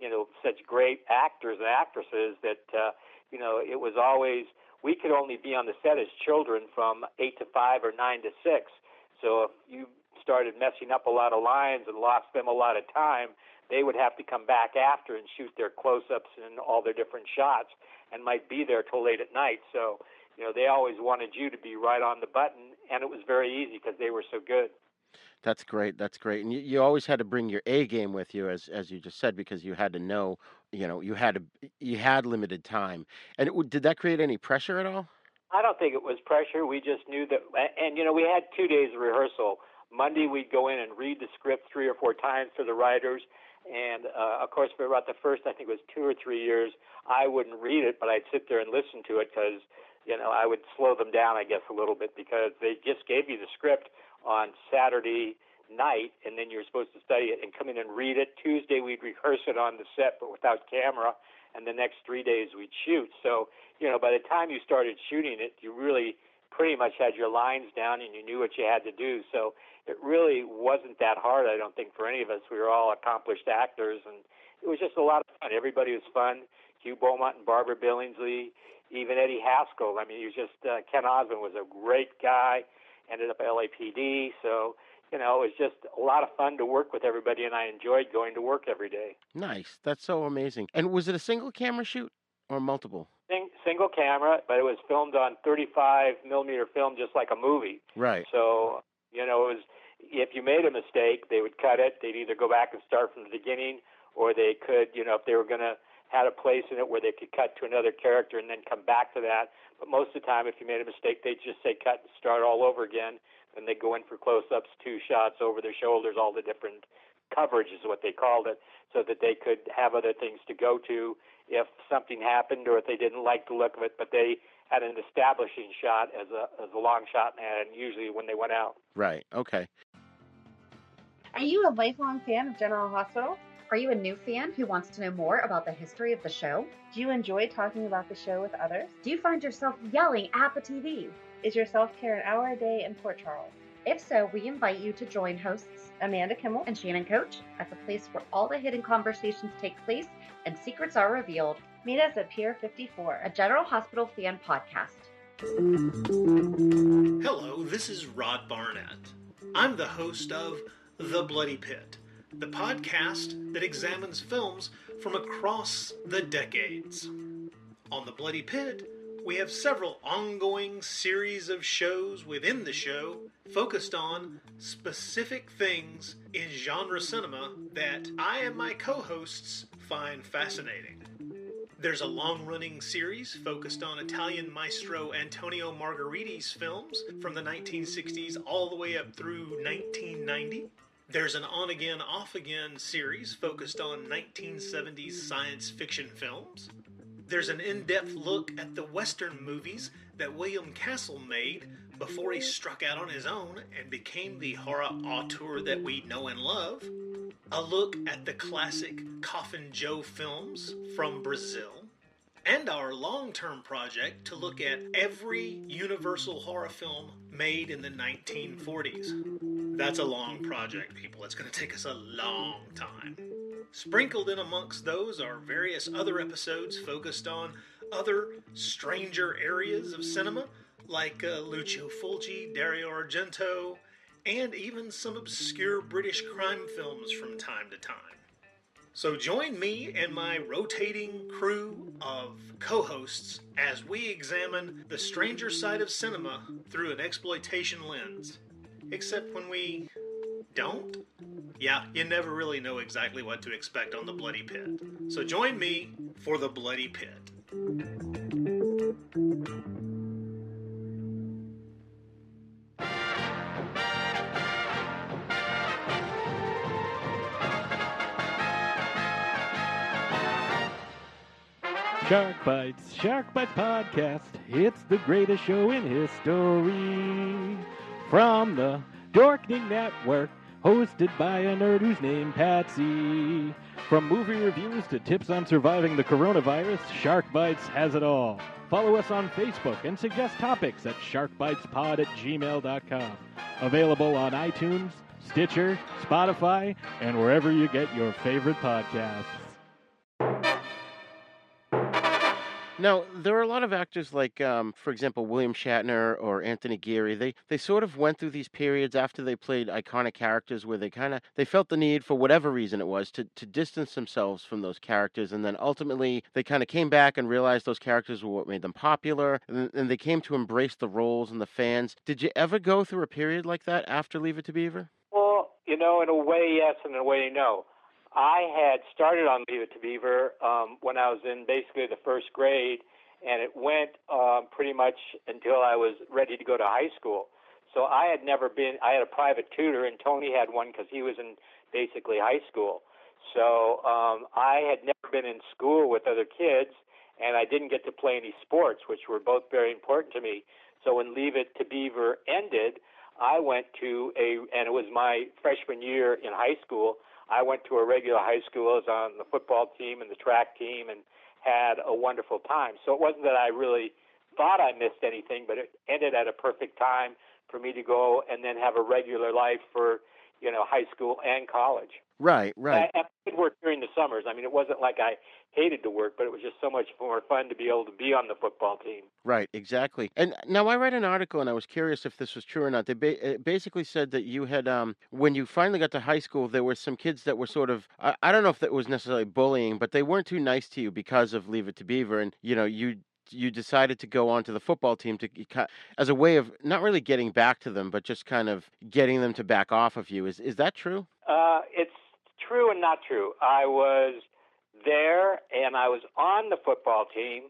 you know, such great actors and actresses that, uh, you know, it was always we could only be on the set as children from eight to five or nine to six. So if you started messing up a lot of lines and lost them a lot of time, they would have to come back after and shoot their close-ups and all their different shots, and might be there till late at night. So, you know, they always wanted you to be right on the button, and it was very easy because they were so good. That's great. That's great. And you, you always had to bring your A game with you, as as you just said, because you had to know, you know, you had to you had limited time. And it, did that create any pressure at all? I don't think it was pressure. We just knew that, and you know, we had two days of rehearsal. Monday we'd go in and read the script three or four times for the writers, and uh, of course for about the first, I think it was two or three years, I wouldn't read it, but I'd sit there and listen to it because you know I would slow them down, I guess, a little bit because they just gave you the script on Saturday night, and then you're supposed to study it and come in and read it. Tuesday we'd rehearse it on the set, but without camera, and the next three days we'd shoot. So you know, by the time you started shooting it, you really pretty much had your lines down and you knew what you had to do. So it really wasn't that hard, I don't think, for any of us. We were all accomplished actors, and it was just a lot of fun. Everybody was fun. Hugh Beaumont and Barbara Billingsley, even Eddie Haskell. I mean, he was just uh, Ken Osmond was a great guy. Ended up at LAPD, so you know, it was just a lot of fun to work with everybody, and I enjoyed going to work every day. Nice. That's so amazing. And was it a single camera shoot or multiple? Sing, single camera, but it was filmed on 35 millimeter film, just like a movie. Right. So you know, it was if you made a mistake, they would cut it. They'd either go back and start from the beginning, or they could, you know, if they were going to had a place in it where they could cut to another character and then come back to that. But most of the time, if you made a mistake, they'd just say cut and start all over again. And they'd go in for close-ups, two shots over their shoulders, all the different coverage is what they called it, so that they could have other things to go to if something happened or if they didn't like the look of it. But they had an establishing shot as a as a long shot, and usually when they went out. Right. Okay. Are you a lifelong fan of General Hospital? Are you a new fan who wants to know more about the history of the show? Do you enjoy talking about the show with others? Do you find yourself yelling at the TV? Is your self care an hour a day in Port Charles? If so, we invite you to join hosts Amanda Kimmel and Shannon Coach at the place where all the hidden conversations take place and secrets are revealed. Meet us at Pier 54, a General Hospital fan podcast. Hello, this is Rod Barnett. I'm the host of The Bloody Pit, the podcast that examines films from across the decades. On The Bloody Pit, we have several ongoing series of shows within the show focused on specific things in genre cinema that I and my co hosts find fascinating. There's a long running series focused on Italian maestro Antonio Margheriti's films from the 1960s all the way up through 1990. There's an on again, off again series focused on 1970s science fiction films. There's an in depth look at the Western movies that William Castle made before he struck out on his own and became the horror auteur that we know and love. A look at the classic Coffin Joe films from Brazil. And our long term project to look at every Universal horror film made in the 1940s. That's a long project, people. It's going to take us a long time. Sprinkled in amongst those are various other episodes focused on other stranger areas of cinema, like uh, Lucio Fulci, Dario Argento, and even some obscure British crime films from time to time. So join me and my rotating crew of co hosts as we examine the stranger side of cinema through an exploitation lens. Except when we don't? Yeah, you never really know exactly what to expect on the Bloody Pit. So join me for the Bloody Pit. Shark Bites, Shark Bites Podcast. It's the greatest show in history. From the Dorkening Network, hosted by a nerd who's named Patsy. From movie reviews to tips on surviving the coronavirus, Shark Bites has it all. Follow us on Facebook and suggest topics at sharkbitespod at gmail.com. Available on iTunes, Stitcher, Spotify, and wherever you get your favorite podcasts. Now, there are a lot of actors like, um, for example, William Shatner or Anthony Geary. They they sort of went through these periods after they played iconic characters where they kind of they felt the need for whatever reason it was to to distance themselves from those characters, and then ultimately they kind of came back and realized those characters were what made them popular, and, and they came to embrace the roles and the fans. Did you ever go through a period like that after Leave It to Beaver? Well, you know, in a way, yes, and in a way, no. I had started on Leave It to Beaver um, when I was in basically the first grade, and it went um, pretty much until I was ready to go to high school. So I had never been. I had a private tutor, and Tony had one because he was in basically high school. So um, I had never been in school with other kids, and I didn't get to play any sports, which were both very important to me. So when Leave It to Beaver ended, I went to a, and it was my freshman year in high school. I went to a regular high school. I was on the football team and the track team and had a wonderful time. So it wasn't that I really thought I missed anything, but it ended at a perfect time for me to go and then have a regular life for, you know, high school and college. Right, right. I, I did work during the summers. I mean, it wasn't like I hated to work, but it was just so much more fun to be able to be on the football team. Right, exactly. And now I read an article, and I was curious if this was true or not. They ba- it basically said that you had, um, when you finally got to high school, there were some kids that were sort of, I, I don't know if that was necessarily bullying, but they weren't too nice to you because of Leave It to Beaver, and you know you you decided to go onto the football team to as a way of not really getting back to them, but just kind of getting them to back off of you. Is is that true? Uh, it's true and not true. I was there and I was on the football team,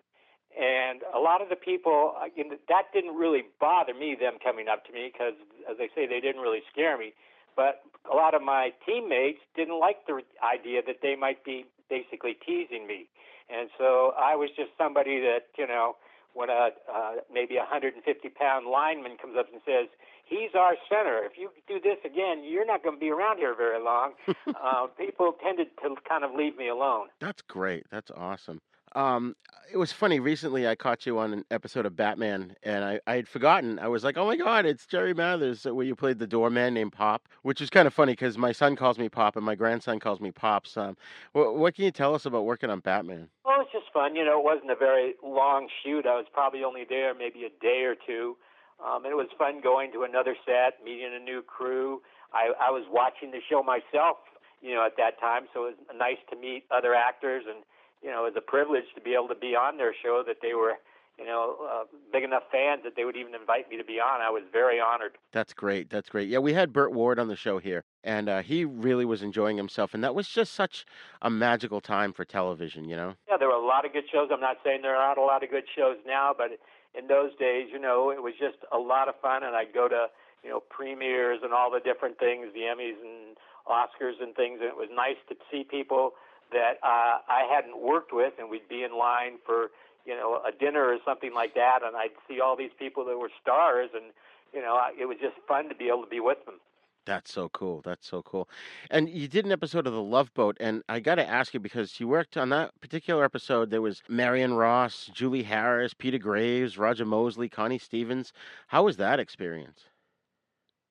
and a lot of the people, uh, you know, that didn't really bother me. Them coming up to me because, as they say, they didn't really scare me. But a lot of my teammates didn't like the idea that they might be basically teasing me. And so I was just somebody that, you know, when a uh, maybe a 150 pound lineman comes up and says, "He's our center. If you do this again, you're not going to be around here very long." [laughs] uh, people tended to kind of leave me alone. That's great. That's awesome. Um, it was funny. Recently, I caught you on an episode of Batman, and I, I had forgotten. I was like, "Oh my God, it's Jerry Mathers!" Where you played the doorman named Pop, which is kind of funny because my son calls me Pop and my grandson calls me Pops. Um, what, what can you tell us about working on Batman? Well, it's just fun. You know, it wasn't a very long shoot. I was probably only there maybe a day or two. Um, and it was fun going to another set, meeting a new crew. I, I was watching the show myself, you know, at that time, so it was nice to meet other actors and you know, it was a privilege to be able to be on their show that they were, you know, uh, big enough fans that they would even invite me to be on. I was very honored. That's great. That's great. Yeah, we had Burt Ward on the show here, and uh, he really was enjoying himself, and that was just such a magical time for television, you know? Yeah, there were a lot of good shows. I'm not saying there aren't a lot of good shows now, but in those days, you know, it was just a lot of fun, and I'd go to, you know, premieres and all the different things, the Emmys and Oscars and things, and it was nice to see people that uh, I hadn't worked with, and we'd be in line for you know a dinner or something like that, and I'd see all these people that were stars, and you know I, it was just fun to be able to be with them. That's so cool. That's so cool. And you did an episode of The Love Boat, and I got to ask you because you worked on that particular episode. There was Marion Ross, Julie Harris, Peter Graves, Roger Mosley, Connie Stevens. How was that experience?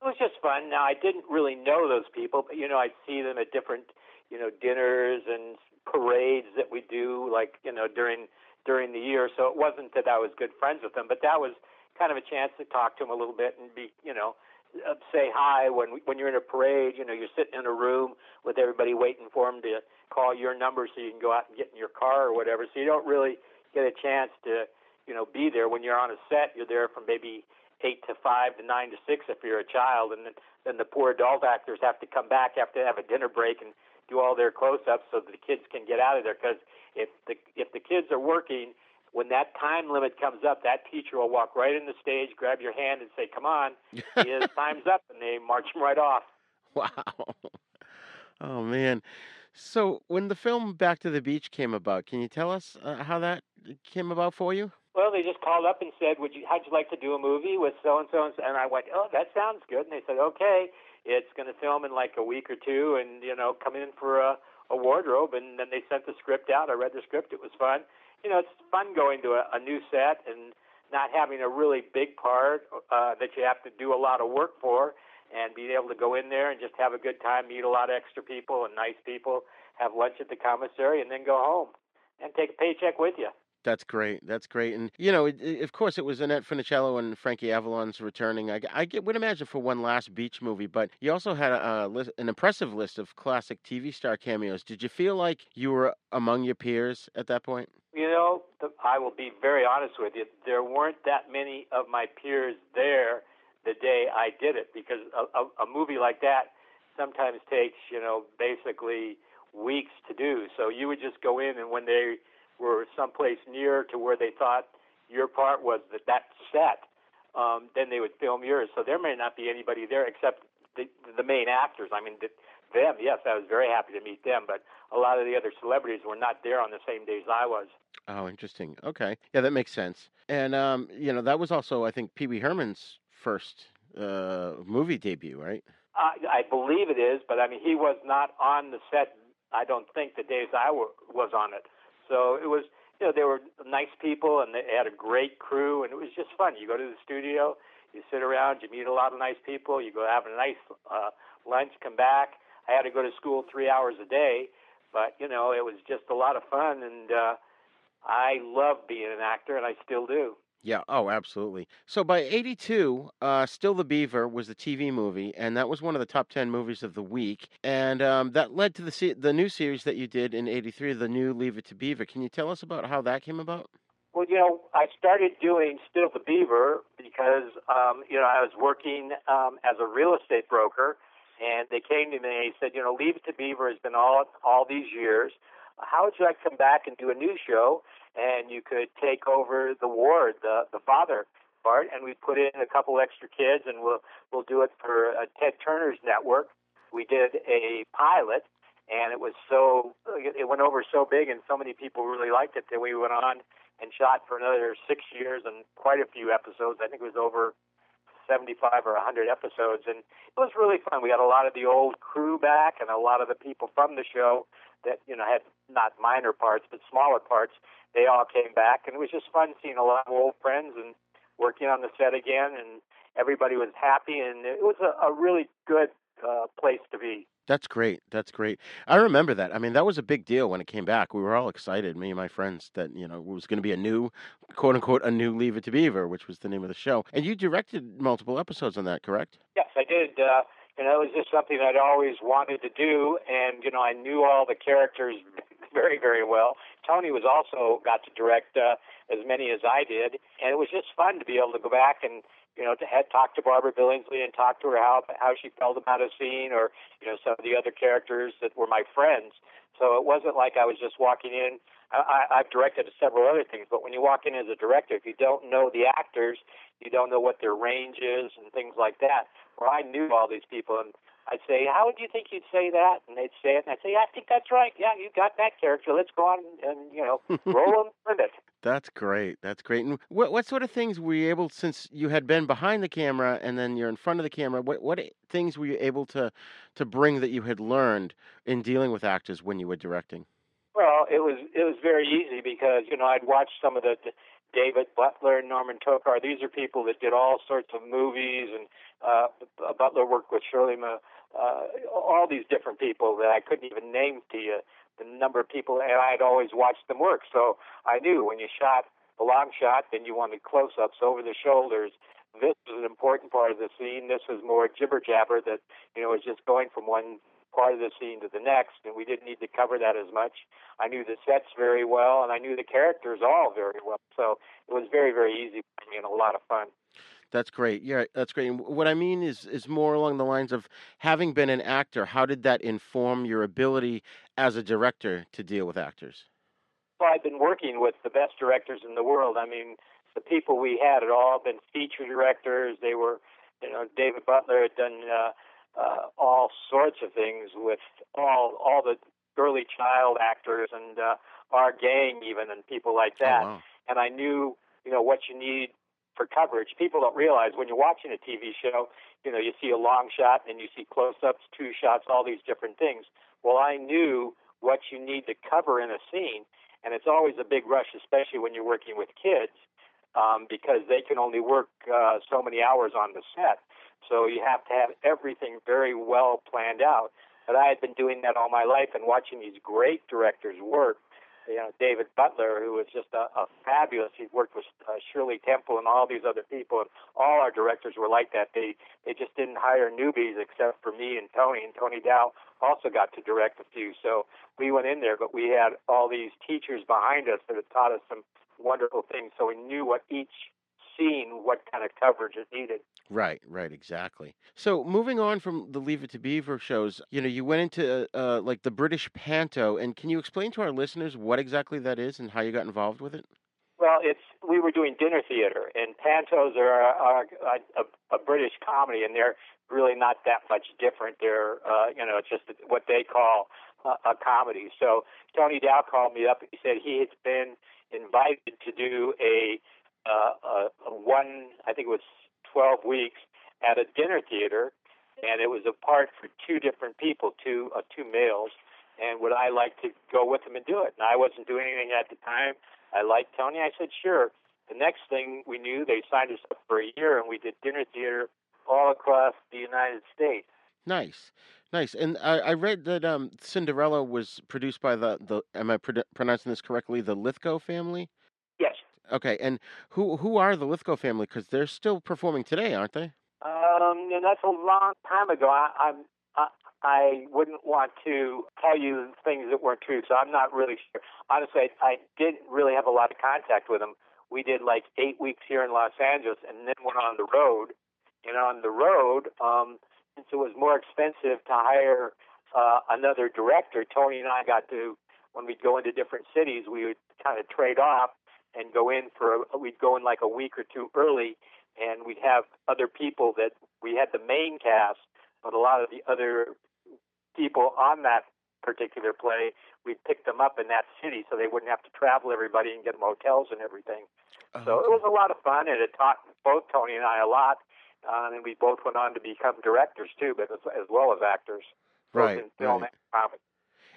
It was just fun. Now I didn't really know those people, but you know I'd see them at different you know dinners and parades that we do like you know during during the year. So it wasn't that I was good friends with them but that was kind of a chance to talk to them a little bit and be you know uh, say hi when when you're in a parade you know you're sitting in a room with everybody waiting for them to call your number so you can go out and get in your car or whatever. So you don't really get a chance to you know be there. When you're on a set you're there from maybe eight to five to nine to six if you're a child and then then the poor adult actors have to come back after have a dinner break and do all their close-ups so that the kids can get out of there. Because if the if the kids are working, when that time limit comes up, that teacher will walk right in the stage, grab your hand, and say, "Come on, [laughs] his time's up," and they march him right off. Wow. Oh man. So when the film Back to the Beach came about, can you tell us uh, how that came about for you? Well, they just called up and said, "Would you? How'd you like to do a movie with so and so?" And I went, "Oh, that sounds good." And they said, "Okay." It's going to film in like a week or two, and you know, come in for a, a wardrobe, and then they sent the script out. I read the script; it was fun. You know, it's fun going to a, a new set and not having a really big part uh, that you have to do a lot of work for, and being able to go in there and just have a good time, meet a lot of extra people and nice people, have lunch at the commissary, and then go home and take a paycheck with you. That's great. That's great. And you know, it, it- of course, it was Annette Funicello and Frankie Avalon's returning. I, I get- would imagine for one last beach movie, but you also had a, a list, an impressive list of classic TV star cameos. Did you feel like you were among your peers at that point? You know, the, I will be very honest with you. There weren't that many of my peers there the day I did it because a, a, a movie like that sometimes takes, you know, basically weeks to do. So you would just go in, and when they were someplace near to where they thought your part was that that set, um, then they would film yours. So there may not be anybody there except the the main actors. I mean, the, them, yes, I was very happy to meet them, but a lot of the other celebrities were not there on the same days I was. Oh, interesting. Okay, yeah, that makes sense. And um, you know, that was also, I think, Pee Wee Herman's first uh, movie debut, right? I, I believe it is, but I mean, he was not on the set. I don't think the days I was on it. So it was, you know, they were nice people and they had a great crew, and it was just fun. You go to the studio, you sit around, you meet a lot of nice people, you go have a nice uh, lunch, come back. I had to go to school three hours a day, but you know, it was just a lot of fun, and uh, I love being an actor, and I still do. Yeah. Oh, absolutely. So by '82, uh, Still the Beaver was the TV movie, and that was one of the top ten movies of the week. And um, that led to the se- the new series that you did in '83, the new Leave It to Beaver. Can you tell us about how that came about? Well, you know, I started doing Still the Beaver because, um, you know, I was working um, as a real estate broker, and they came to me and they said, you know, Leave It to Beaver has been all all these years. How would you like to come back and do a new show? And you could take over the ward, the the father part, and we put in a couple extra kids, and we'll we'll do it for uh, Ted Turner's network. We did a pilot, and it was so it went over so big, and so many people really liked it that we went on and shot for another six years and quite a few episodes. I think it was over 75 or 100 episodes, and it was really fun. We had a lot of the old crew back and a lot of the people from the show that you know had not minor parts but smaller parts. They all came back, and it was just fun seeing a lot of old friends and working on the set again, and everybody was happy, and it was a, a really good uh, place to be. That's great. That's great. I remember that. I mean, that was a big deal when it came back. We were all excited, me and my friends, that you know it was going to be a new, quote unquote, a new Leave It to Beaver, which was the name of the show. And you directed multiple episodes on that, correct? Yes, I did. Uh, you know, it was just something I'd always wanted to do, and you know, I knew all the characters [laughs] very, very well. Tony was also got to direct uh, as many as I did, and it was just fun to be able to go back and you know to had talk to Barbara Billingsley and talk to her how how she felt about a scene, or you know some of the other characters that were my friends. So it wasn't like I was just walking in. I, I, I've directed several other things, but when you walk in as a director, if you don't know the actors, you don't know what their range is and things like that. Well, I knew all these people, and I'd say, "How would you think you'd say that?" And they'd say it, and I'd say, "Yeah, I think that's right. Yeah, you got that character. Let's go on and you know [laughs] roll them with it." That's great. That's great. And what what sort of things were you able, since you had been behind the camera and then you're in front of the camera, what what things were you able to to bring that you had learned in dealing with actors when you were directing? Well, it was it was very easy because you know I'd watched some of the, the David Butler, and Norman Tokar. These are people that did all sorts of movies, and uh, Butler worked with Shirley, Ma, uh, all these different people that I couldn't even name to you. The number of people, and I'd always watched them work, so I knew when you shot a long shot, then you wanted close-ups over the shoulders. This was an important part of the scene. This was more jibber jabber that you know was just going from one part of the scene to the next, and we didn't need to cover that as much. I knew the sets very well, and I knew the characters all very well. So it was very, very easy for me and a lot of fun. That's great. Yeah, that's great. And what I mean is is more along the lines of having been an actor, how did that inform your ability as a director to deal with actors? Well, I've been working with the best directors in the world. I mean, the people we had had all been feature directors. They were, you know, David Butler had done uh, uh, all sorts of things with all all the early child actors and uh, our gang even and people like that. Oh, wow. And I knew, you know, what you need for coverage. People don't realize when you're watching a TV show, you know, you see a long shot and you see close-ups, two shots, all these different things. Well, I knew what you need to cover in a scene, and it's always a big rush, especially when you're working with kids, um, because they can only work uh, so many hours on the set. So you have to have everything very well planned out. But I had been doing that all my life and watching these great directors work. You know David Butler, who was just a, a fabulous. He worked with uh, Shirley Temple and all these other people, and all our directors were like that. They they just didn't hire newbies except for me and Tony, and Tony Dow also got to direct a few. So we went in there, but we had all these teachers behind us that had taught us some wonderful things. So we knew what each scene, what kind of coverage is needed. Right, right, exactly. So moving on from the Leave It to Beaver shows, you know, you went into uh, like the British Panto, and can you explain to our listeners what exactly that is and how you got involved with it? Well, it's we were doing dinner theater, and pantos are, are a, a, a British comedy, and they're really not that much different. They're, uh, you know, it's just what they call a, a comedy. So Tony Dow called me up he said he had been invited to do a, uh, a, a one, I think it was 12 weeks at a dinner theater, and it was a part for two different people, two uh, two males. And would I like to go with them and do it? And I wasn't doing anything at the time. I liked Tony. I said, sure. The next thing we knew, they signed us up for a year, and we did dinner theater all across the United States. Nice, nice. And I, I read that um, Cinderella was produced by the the. Am I pr- pronouncing this correctly? The Lythgoe family. Yes. Okay, and who who are the Lythgoe family? Because they're still performing today, aren't they? Um, and that's a long time ago. I, I'm I, I wouldn't want to tell you things that weren't true, so I'm not really sure. Honestly, I, I didn't really have a lot of contact with them. We did like eight weeks here in Los Angeles, and then went on the road. And on the road, um, since it was more expensive to hire uh, another director, Tony and I got to when we'd go into different cities, we would kind of trade off and go in for a, we'd go in like a week or two early and we'd have other people that we had the main cast but a lot of the other people on that particular play we'd pick them up in that city so they wouldn't have to travel everybody and get them hotels and everything uh-huh. so it was a lot of fun and it taught both tony and i a lot uh, and we both went on to become directors too but as, as well as actors right in film right. and comedy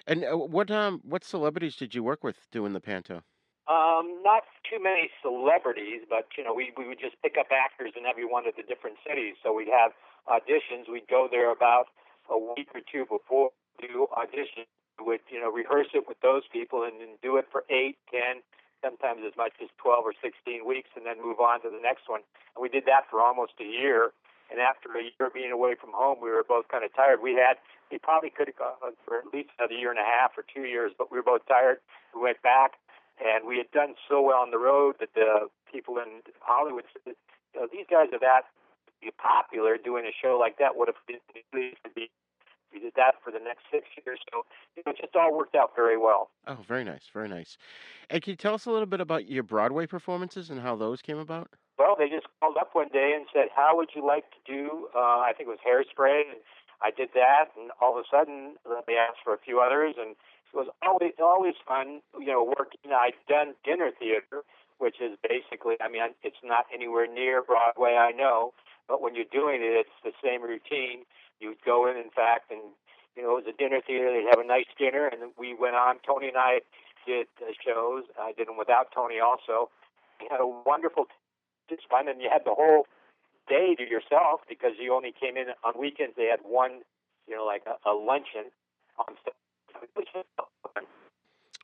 and uh, what um what celebrities did you work with doing the panto um, not too many celebrities, but you know, we we would just pick up actors in every one of the different cities. So we'd have auditions. We'd go there about a week or two before do audition. We would you know rehearse it with those people and then do it for eight, ten, sometimes as much as twelve or sixteen weeks, and then move on to the next one. And we did that for almost a year. And after a year being away from home, we were both kind of tired. We had we probably could have gone for at least another year and a half or two years, but we were both tired. We went back and we had done so well on the road that the people in Hollywood said, know, these guys are that popular doing a show like that. What if we we did that for the next six years? So you know, it just all worked out very well. Oh, very nice, very nice. And can you tell us a little bit about your Broadway performances and how those came about? Well, they just called up one day and said, "How would you like to do?" Uh, I think it was Hairspray, and I did that, and all of a sudden they asked for a few others, and it was always always fun, you know, working. I'd done dinner theater, which is basically, I mean, it's not anywhere near Broadway, I know, but when you're doing it, it's the same routine. You'd go in, in fact, and you know, it was a dinner theater. They'd have a nice dinner, and we went on. Tony and I did the shows. I did them without Tony also. We had a wonderful, just fun, and you had the whole day to yourself because you only came in on weekends. They had one, you know, like a, a luncheon on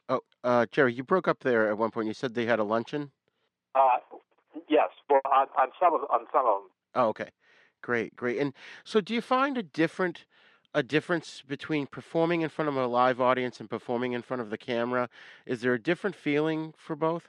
Oh, uh, Jerry, you broke up there at one point. You said they had a luncheon. Uh, yes, well, on, on some of on some of them. Oh, okay, great, great. And so, do you find a different a difference between performing in front of a live audience and performing in front of the camera? Is there a different feeling for both?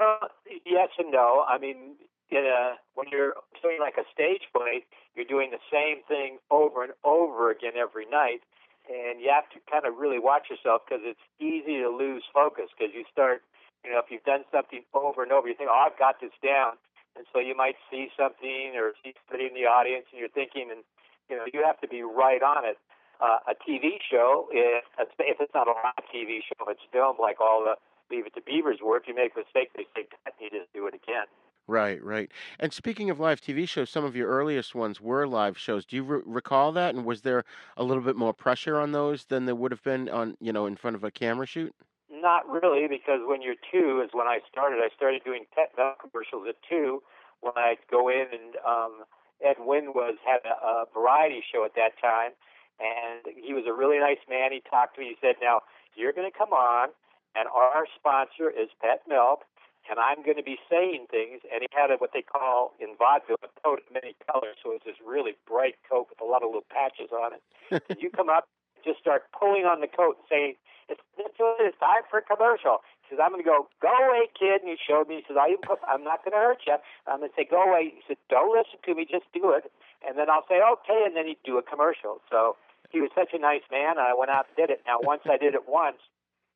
Uh, yes and no. I mean, in a, when you're doing like a stage play, you're doing the same thing over and over again every night and you have to kind of really watch yourself because it's easy to lose focus because you start, you know, if you've done something over and over, you think, oh, I've got this down, and so you might see something or see somebody in the audience, and you're thinking, and you know, you have to be right on it. Uh, a TV show, if, if it's not a live TV show, it's filmed like all the Leave It to Beavers were, if you make a mistake, they say, you just do it again. Right, right. And speaking of live TV shows, some of your earliest ones were live shows. Do you re- recall that? And was there a little bit more pressure on those than there would have been on, you know, in front of a camera shoot? Not really, because when you're two is when I started. I started doing pet commercials at two. When I'd go in and um, Ed Wynn was had a, a variety show at that time, and he was a really nice man. He talked to me. He said, "Now you're going to come on, and our sponsor is Pet Milk, and I'm going to be saying things. And he had a, what they call in vaudeville a coat of many colors, so it's this really bright coat with a lot of little patches on it. [laughs] and you come up, just start pulling on the coat and saying, "It's it's, it's time for a commercial." He says, "I'm going to go, go away, kid." And he showed me. He says, "I I'm not going to hurt you." I'm going to say, "Go away." He said, "Don't listen to me, just do it." And then I'll say, "Okay," and then he'd do a commercial. So he was such a nice man. and I went out and did it. Now, once I did it once,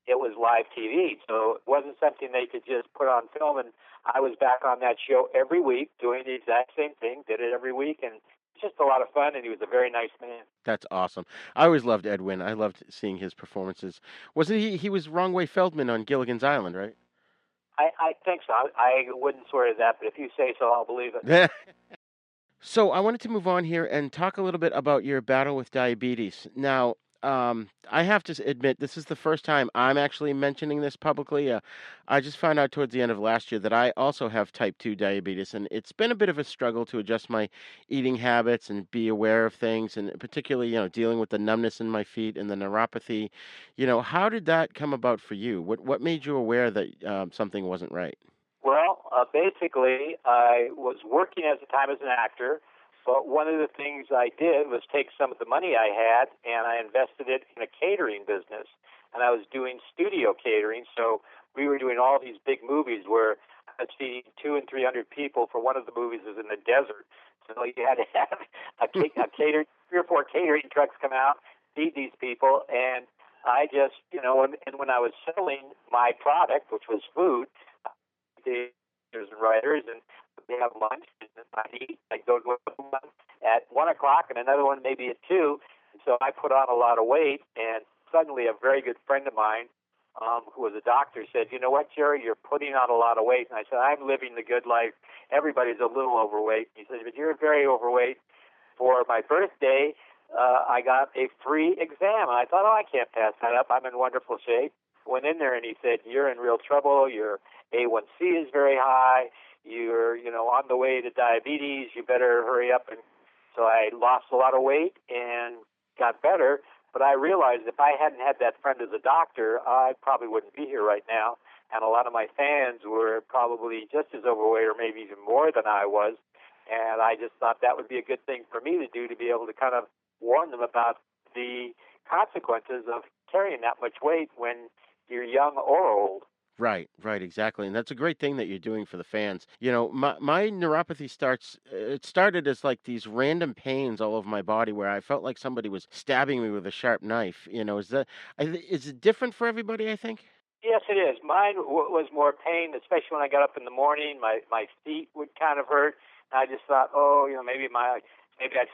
it was live TV, so it wasn't something they could just put on film. And I was back on that show every week doing the exact same thing. Did it every week, and just a lot of fun. And he was a very nice man. That's awesome. I always loved Ed Wynn. I loved seeing his performances. Wasn't he? He was Wrong Way Feldman on Gilligan's Island, right? I, I think so. I, I wouldn't swear to that, but if you say so, I'll believe it. [laughs] so I wanted to move on here and talk a little bit about your battle with diabetes. Now, um, I have to admit, this is the first time I'm actually mentioning this publicly. Uh, I just found out towards the end of last year that I also have type 2 diabetes, and it's been a bit of a struggle to adjust my eating habits and be aware of things, and particularly, you know, dealing with the numbness in my feet and the neuropathy. You know, how did that come about for you? What what made you aware that um, something wasn't right? Well, uh, basically, I was working at the time as an actor but one of the things I did was take some of the money I had and I invested it in a catering business. And I was doing studio catering. So we were doing all these big movies where I was feeding two and three hundred people. For one of the movies was in the desert. So you had to [laughs] have a, a [laughs] cater, three or four catering trucks come out, feed these people. And I just, you know, and, and when I was selling my product, which was food, the and writers, and they have lunch, and I eat. I go to one at one o'clock and another one maybe at two. So I put on a lot of weight, and suddenly a very good friend of mine, um, who was a doctor, said, "You know what, Jerry? You're putting on a lot of weight." And I said, "I'm living the good life. Everybody's a little overweight." He said, "But you're very overweight." For my birthday, uh, I got a free exam. And I thought, "Oh, I can't pass that up. I'm in wonderful shape." Went in there and he said, "You're in real trouble. Your A1C is very high you're you know on the way to diabetes you better hurry up. And so i lost a lot of weight and got better. But i realized if i hadn't had that friend as a doctor i probably wouldn't be here right now. And a lot of my fans were probably just as overweight or maybe even more than i was. And i just thought that would be a good thing for me to do to be able to kind of warn them about the consequences of carrying that much weight when you're young or old Right, right, exactly, and that's a great thing that you're doing for the fans. You know, my my neuropathy starts. It started as like these random pains all over my body where I felt like somebody was stabbing me with a sharp knife. You know, is that is it different for everybody? I think. Yes, it is. Mine w- was more pain, especially when I got up in the morning. My my feet would kind of hurt. I just thought, oh, you know, maybe my maybe I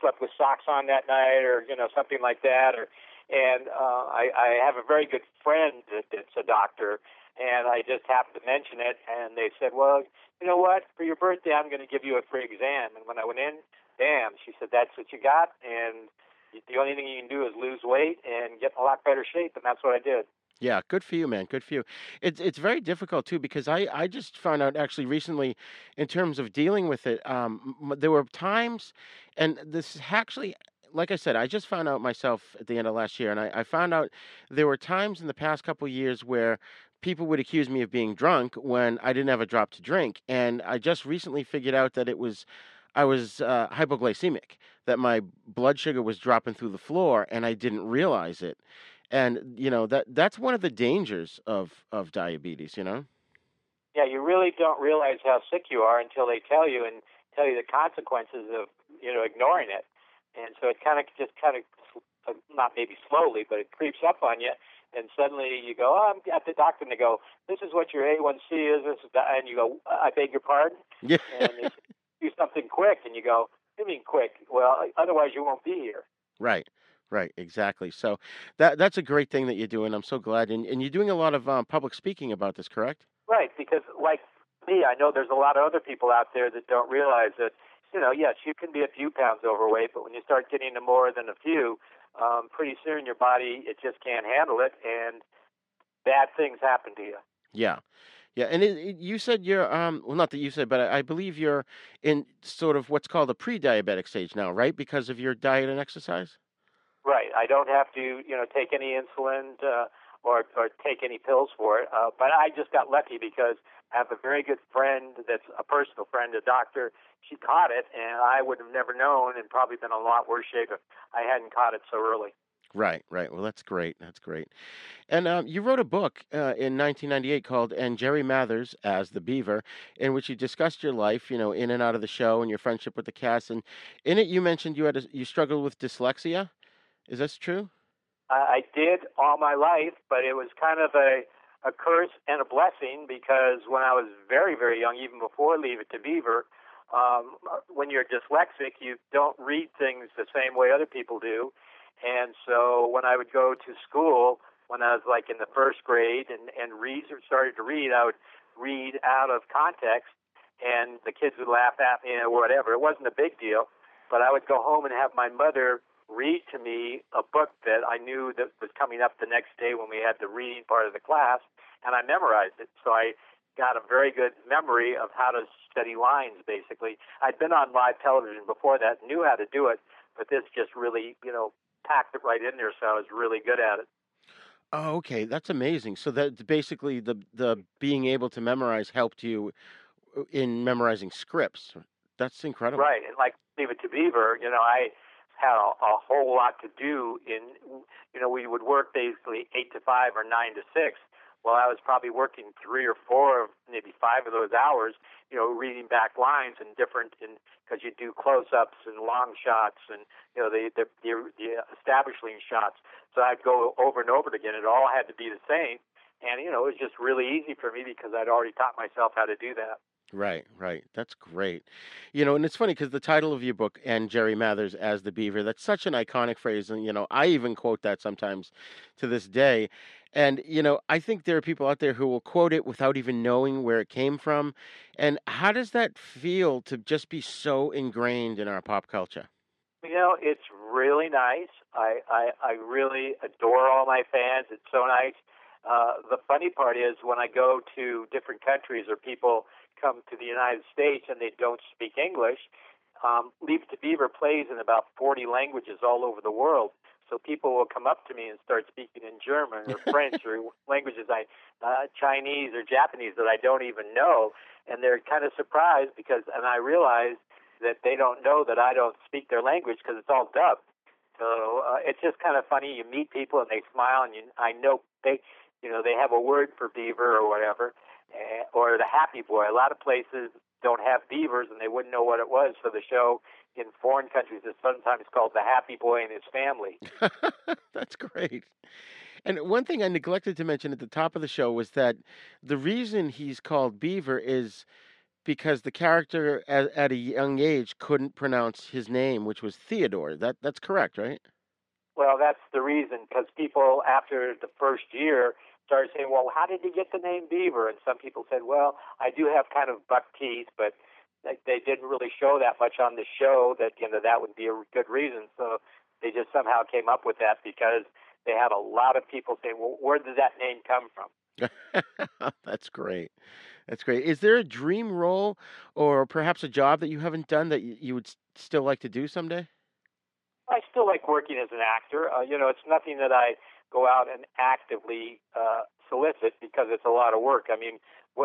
slept with socks on that night, or you know, something like that, or and uh, I, I have a very good friend that, that's a doctor, and I just happened to mention it, and they said, "Well, you know what? For your birthday, I'm going to give you a free exam." And when I went in, damn, she said, "That's what you got," and the only thing you can do is lose weight and get in a lot better shape, and that's what I did. Yeah, good for you, man. Good for you. It's it's very difficult too because I I just found out actually recently, in terms of dealing with it, um, there were times, and this is actually like I said, I just found out myself at the end of last year, and I, I found out there were times in the past couple of years where people would accuse me of being drunk when I didn't have a drop to drink. And I just recently figured out that it was I was uh, hypoglycemic, that my blood sugar was dropping through the floor, and I didn't realize it. And you know that that's one of the dangers of of diabetes. You know. Yeah, you really don't realize how sick you are until they tell you and tell you the consequences of you know ignoring it. And so it kind of just kind of not maybe slowly, but it creeps up on you and suddenly you go, oh, I'm at the doctor, and they go, this is what your A1C is, this is that, and you go, I beg your pardon, yeah. and they [laughs] do something quick, and you go, you mean quick? Well, otherwise you won't be here. Right. Right, exactly. So that that's a great thing that you're doing. I'm so glad, and, and you're doing a lot of um, public speaking about this, correct? Right, because like me, I know there's a lot of other people out there that don't realize that. You know, yes, you can be a few pounds overweight, but when you start getting to more than a few, um, pretty soon your body it just can't handle it, and bad things happen to you. Yeah. Yeah, and it, it, you said you're um well not that you said, but I, I believe you're in sort of what's called a pre-diabetic stage now, right? Because of your diet and exercise. Right. I don't have to, you know, take any insulin. Uh, or or take any pills for it. Uh, but I just got lucky because I have a very good friend that's a personal friend, a doctor. She caught it, and I would have never known, and probably been in a lot worse shape if I hadn't caught it so early. Right, right. Well, that's great. That's great. And um, you wrote a book uh, in 1998 called "And Jerry Mathers as the Beaver," in which you discussed your life, you know, in and out of the show, and your friendship with the cast. And in it, you mentioned you had a, you struggled with dyslexia. Is this true? I, I did all my life, but it was kind of a a curse and a blessing because when I was very very young, even before Leave It to Beaver, um, when you're dyslexic, you don't read things the same way other people do and so when I would go to school, when I was like in the first grade and, and read started to read, I would read out of context and the kids would laugh at me or whatever. It wasn't a big deal. But I would go home and have my mother read to me a book that I knew that was coming up the next day when we had the reading part of the class, and I memorized it. So I got a very good memory of how to study lines, basically. I'd been on live television before that, knew how to do it, but this just really, you know, packed it right in there, so I was really good at it. Oh, okay, that's amazing. So that basically the the being able to memorize helped you uh, in memorizing scripts. That's incredible. Right, and like Leave It to Beaver, you know, I had a, a whole lot to do in, you know, we would work basically eight to five or nine to six, well, I was probably working three or four, maybe five of those hours, you know, reading back lines and different, and because you do close-ups and long shots and you know the, the the the establishing shots. So I'd go over and over again. It all had to be the same, and you know, it was just really easy for me because I'd already taught myself how to do that. Right, right. That's great. You know, and it's funny because the title of your book and Jerry Mathers as the Beaver, that's such an iconic phrase. And, you know, I even quote that sometimes to this day. And, you know, I think there are people out there who will quote it without even knowing where it came from. And how does that feel to just be so ingrained in our pop culture? You know, it's really nice. I, I, I really adore all my fans. It's so nice. Uh, the funny part is when I go to different countries or people come to the United States and they don't speak English, um, Leave It to Beaver plays in about 40 languages all over the world. So people will come up to me and start speaking in German or [laughs] French or languages I, uh, Chinese or Japanese that I don't even know, and they're kind of surprised because, and I realize that they don't know that I don't speak their language because it's all dubbed. So uh, it's just kind of funny. You meet people and they smile, and you, I know they, you know, they have a word for beaver or whatever, Eh, or the happy boy. A lot of places don't have beavers and they wouldn't know what it was. So the show in foreign countries is sometimes called The Happy Boy and His Family. [laughs] That's great. And one thing I neglected to mention at the top of the show was that the reason he's called Beaver is because the character at, at a young age couldn't pronounce his name, which was Theodore. That that's correct, right? Well, that's the reason because people after the first year started saying, "Well, how did you get the name Beaver?" And some people said, "Well, I do have kind of buck teeth, but they, they didn't really show that much on the show that you know that would be a good reason." So they just somehow came up with that because they had a lot of people saying, "Well, where did that name come from?" [laughs] That's great. That's great. Is there a dream role or perhaps a job that you haven't done that you would still like to do someday? I still like working as an actor. Uh, you know, it's nothing that I go out and actively uh, solicit because it's a lot of work. I mean,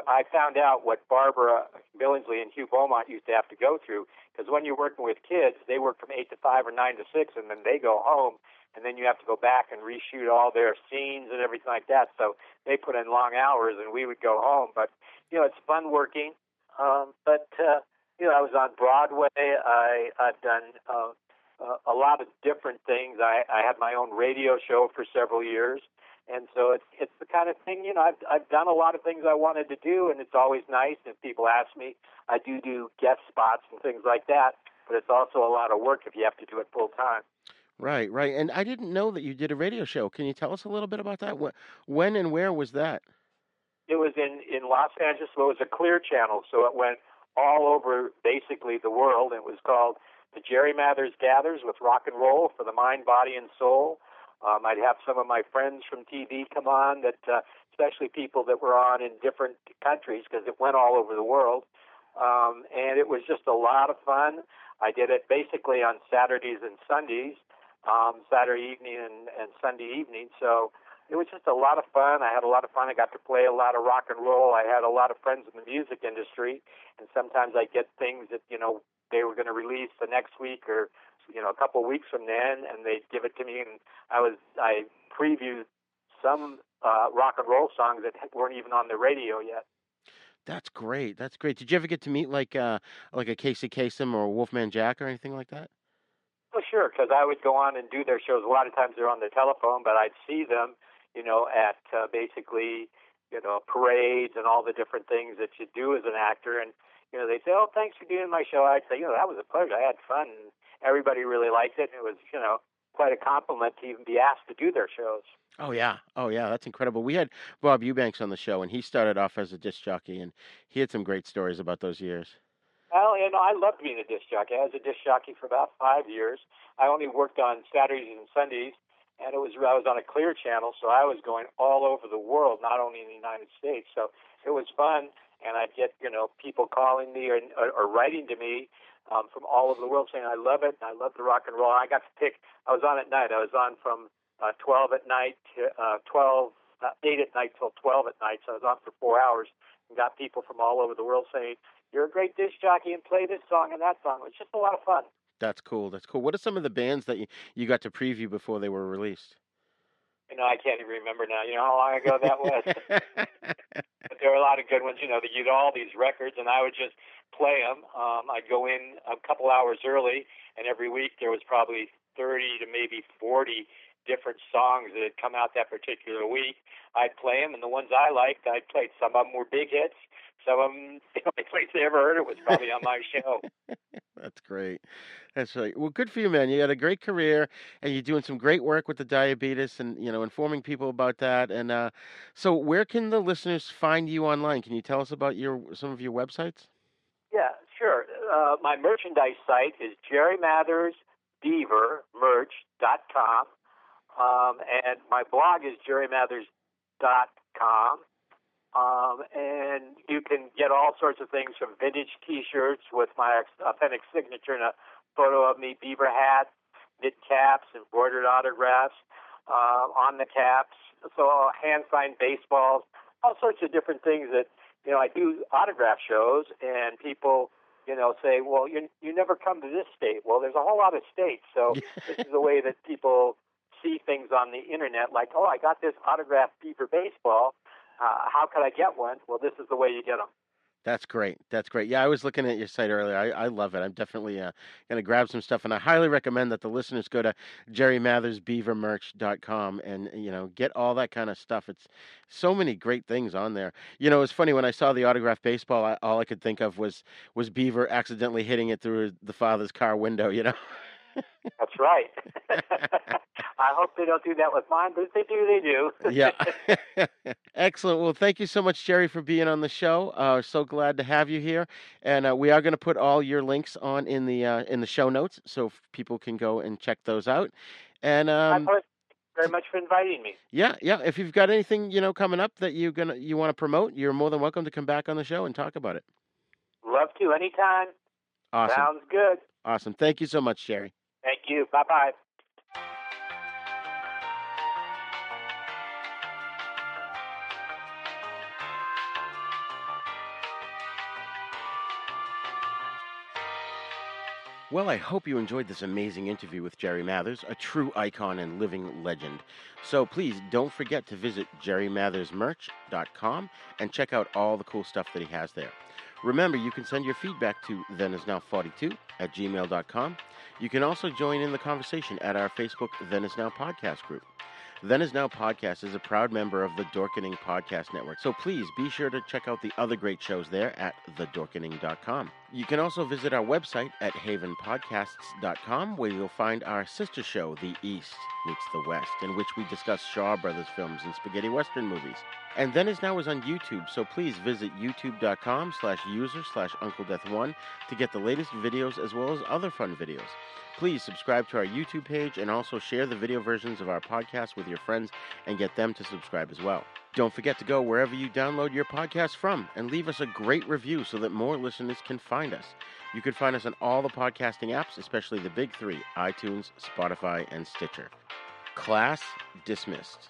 I found out what Barbara Billingsley and Hugh Beaumont used to have to go through because when you're working with kids, they work from eight to five or nine to six, and then they go home, and then you have to go back and reshoot all their scenes and everything like that. So they put in long hours, and we would go home. But you know, it's fun working. Um, but uh, you know, I was on Broadway. I I've done uh, uh, a lot of different things. I, I had my own radio show for several years, and so it's it's the kind of thing you know I've I've done a lot of things I wanted to do, and it's always nice if people ask me. I do do guest spots and things like that, but it's also a lot of work if you have to do it full time. Right, right. And I didn't know that you did a radio show. Can you tell us a little bit about that? When and where was that? It was in in Los Angeles. Well, it was a clear channel, so it went all over basically the world. It was called the Jerry Mathers Gathers with rock and roll for the mind, body, and soul. Um, I'd have some of my friends from TV come on, that uh, especially people that were on in different countries because it went all over the world. Um, and it was just a lot of fun. I did it basically on Saturdays and Sundays, um, Saturday evening and, and Sunday evening. So it was just a lot of fun. I had a lot of fun. I got to play a lot of rock and roll. I had a lot of friends in the music industry, and sometimes I get things that you know they were going to release the next week or you know a couple of weeks from then, and they'd give it to me, and I was I previewed some uh, rock and roll songs that weren't even on the radio yet. That's great. That's great. Did you ever get to meet like uh like a Casey Kasem or Wolfman Jack or anything like that? Well, sure, because I would go on and do their shows. A lot of times they're on the telephone, but I'd see them, you know, at uh, basically, you know, parades and all the different things that you do as an actor. And you know, they say, "Oh, thanks for doing my show." I'd say, "You know, that was a pleasure. I had fun. And everybody really liked it. And it was, you know, quite a compliment to even be asked to do their shows." Oh yeah, oh yeah, that's incredible. We had Bob Eubanks on the show, and he started off as a disc jockey, and he had some great stories about those years. Well, you know, I loved being a disc jockey. I was a disc jockey for about five years. I only worked on Saturdays and Sundays, and it was I was on a clear channel, so I was going all over the world, not only in the United States. So it was fun, and I'd get you know people calling me or, or, or writing to me um, from all over the world saying I love it, I love the rock and roll. I got to pick. I was on at night. I was on from uh, 12 at night to uh, 12, uh, 8 at night till 12 at night. So I was on for four hours and got people from all over the world saying, you're a great disc jockey and play this song and that song. It was just a lot of fun. That's cool. That's cool. What are some of the bands that you, you got to preview before they were released? You know, I can't even remember now. You know how long ago that was. [laughs] but there were a lot of good ones. You know, that you'd all these records, and I would just play them. Um, I'd go in a couple hours early, and every week there was probably 30 to maybe 40 different songs that had come out that particular week. I'd play them, and the ones I liked, I played. Some of them were big hits. Some of them, [laughs] the only place they ever heard it was probably on my show. [laughs] That's great. That's right. Well, good for you, man. You had a great career, and you're doing some great work with the diabetes, and you know, informing people about that. And uh, so, where can the listeners find you online? Can you tell us about your some of your websites? Yeah, sure. Uh, my merchandise site is jerrymathersbeavermerch.com. Um, and my blog is jerrymathers.com. Um, and you can get all sorts of things from vintage T-shirts with my authentic signature and a photo of me, beaver hat, knit caps, embroidered autographs uh, on the caps. So hand signed baseballs, all sorts of different things that you know. I do autograph shows, and people you know say, "Well, you you never come to this state." Well, there's a whole lot of states, so this is the way that people see things on the internet. Like, "Oh, I got this autographed beaver baseball." uh, how could I get one? Well, this is the way you get them. That's great. That's great. Yeah, I was looking at your site earlier. I, I love it. I'm definitely uh, going to grab some stuff, and I highly recommend that the listeners go to jerrymathersbeavermerch.com and you know get all that kind of stuff. It's so many great things on there. You know, it's funny when I saw the autographed baseball, I, all I could think of was was Beaver accidentally hitting it through the father's car window. You know. [laughs] That's right. [laughs] I hope they don't do that with mine, but if they do, they do. [laughs] yeah. [laughs] Excellent. Well, thank you so much, Jerry, for being on the show. Uh, so glad to have you here, and uh, we are going to put all your links on in the uh, in the show notes, so people can go and check those out. And um, very much for inviting me. Yeah, yeah. If you've got anything you know coming up that you're gonna you want to promote, you're more than welcome to come back on the show and talk about it. Love to anytime. Awesome. Sounds good. Awesome. Thank you so much, Jerry. You. Bye bye. Well, I hope you enjoyed this amazing interview with Jerry Mathers, a true icon and living legend. So please don't forget to visit jerrymathersmerch.com and check out all the cool stuff that he has there. Remember, you can send your feedback to thenisnow42 at gmail.com. You can also join in the conversation at our Facebook Then Is Now podcast group. Then Is Now podcast is a proud member of the Dorkening Podcast Network, so please be sure to check out the other great shows there at thedorkening.com. You can also visit our website at havenpodcasts.com where you'll find our sister show, The East Meets the West, in which we discuss Shaw Brothers films and spaghetti western movies. And Then Is Now is on YouTube, so please visit youtube.com slash user slash Uncle Death One to get the latest videos as well as other fun videos. Please subscribe to our YouTube page and also share the video versions of our podcast with your friends and get them to subscribe as well. Don't forget to go wherever you download your podcast from and leave us a great review so that more listeners can find us. You can find us on all the podcasting apps, especially the big three iTunes, Spotify, and Stitcher. Class dismissed.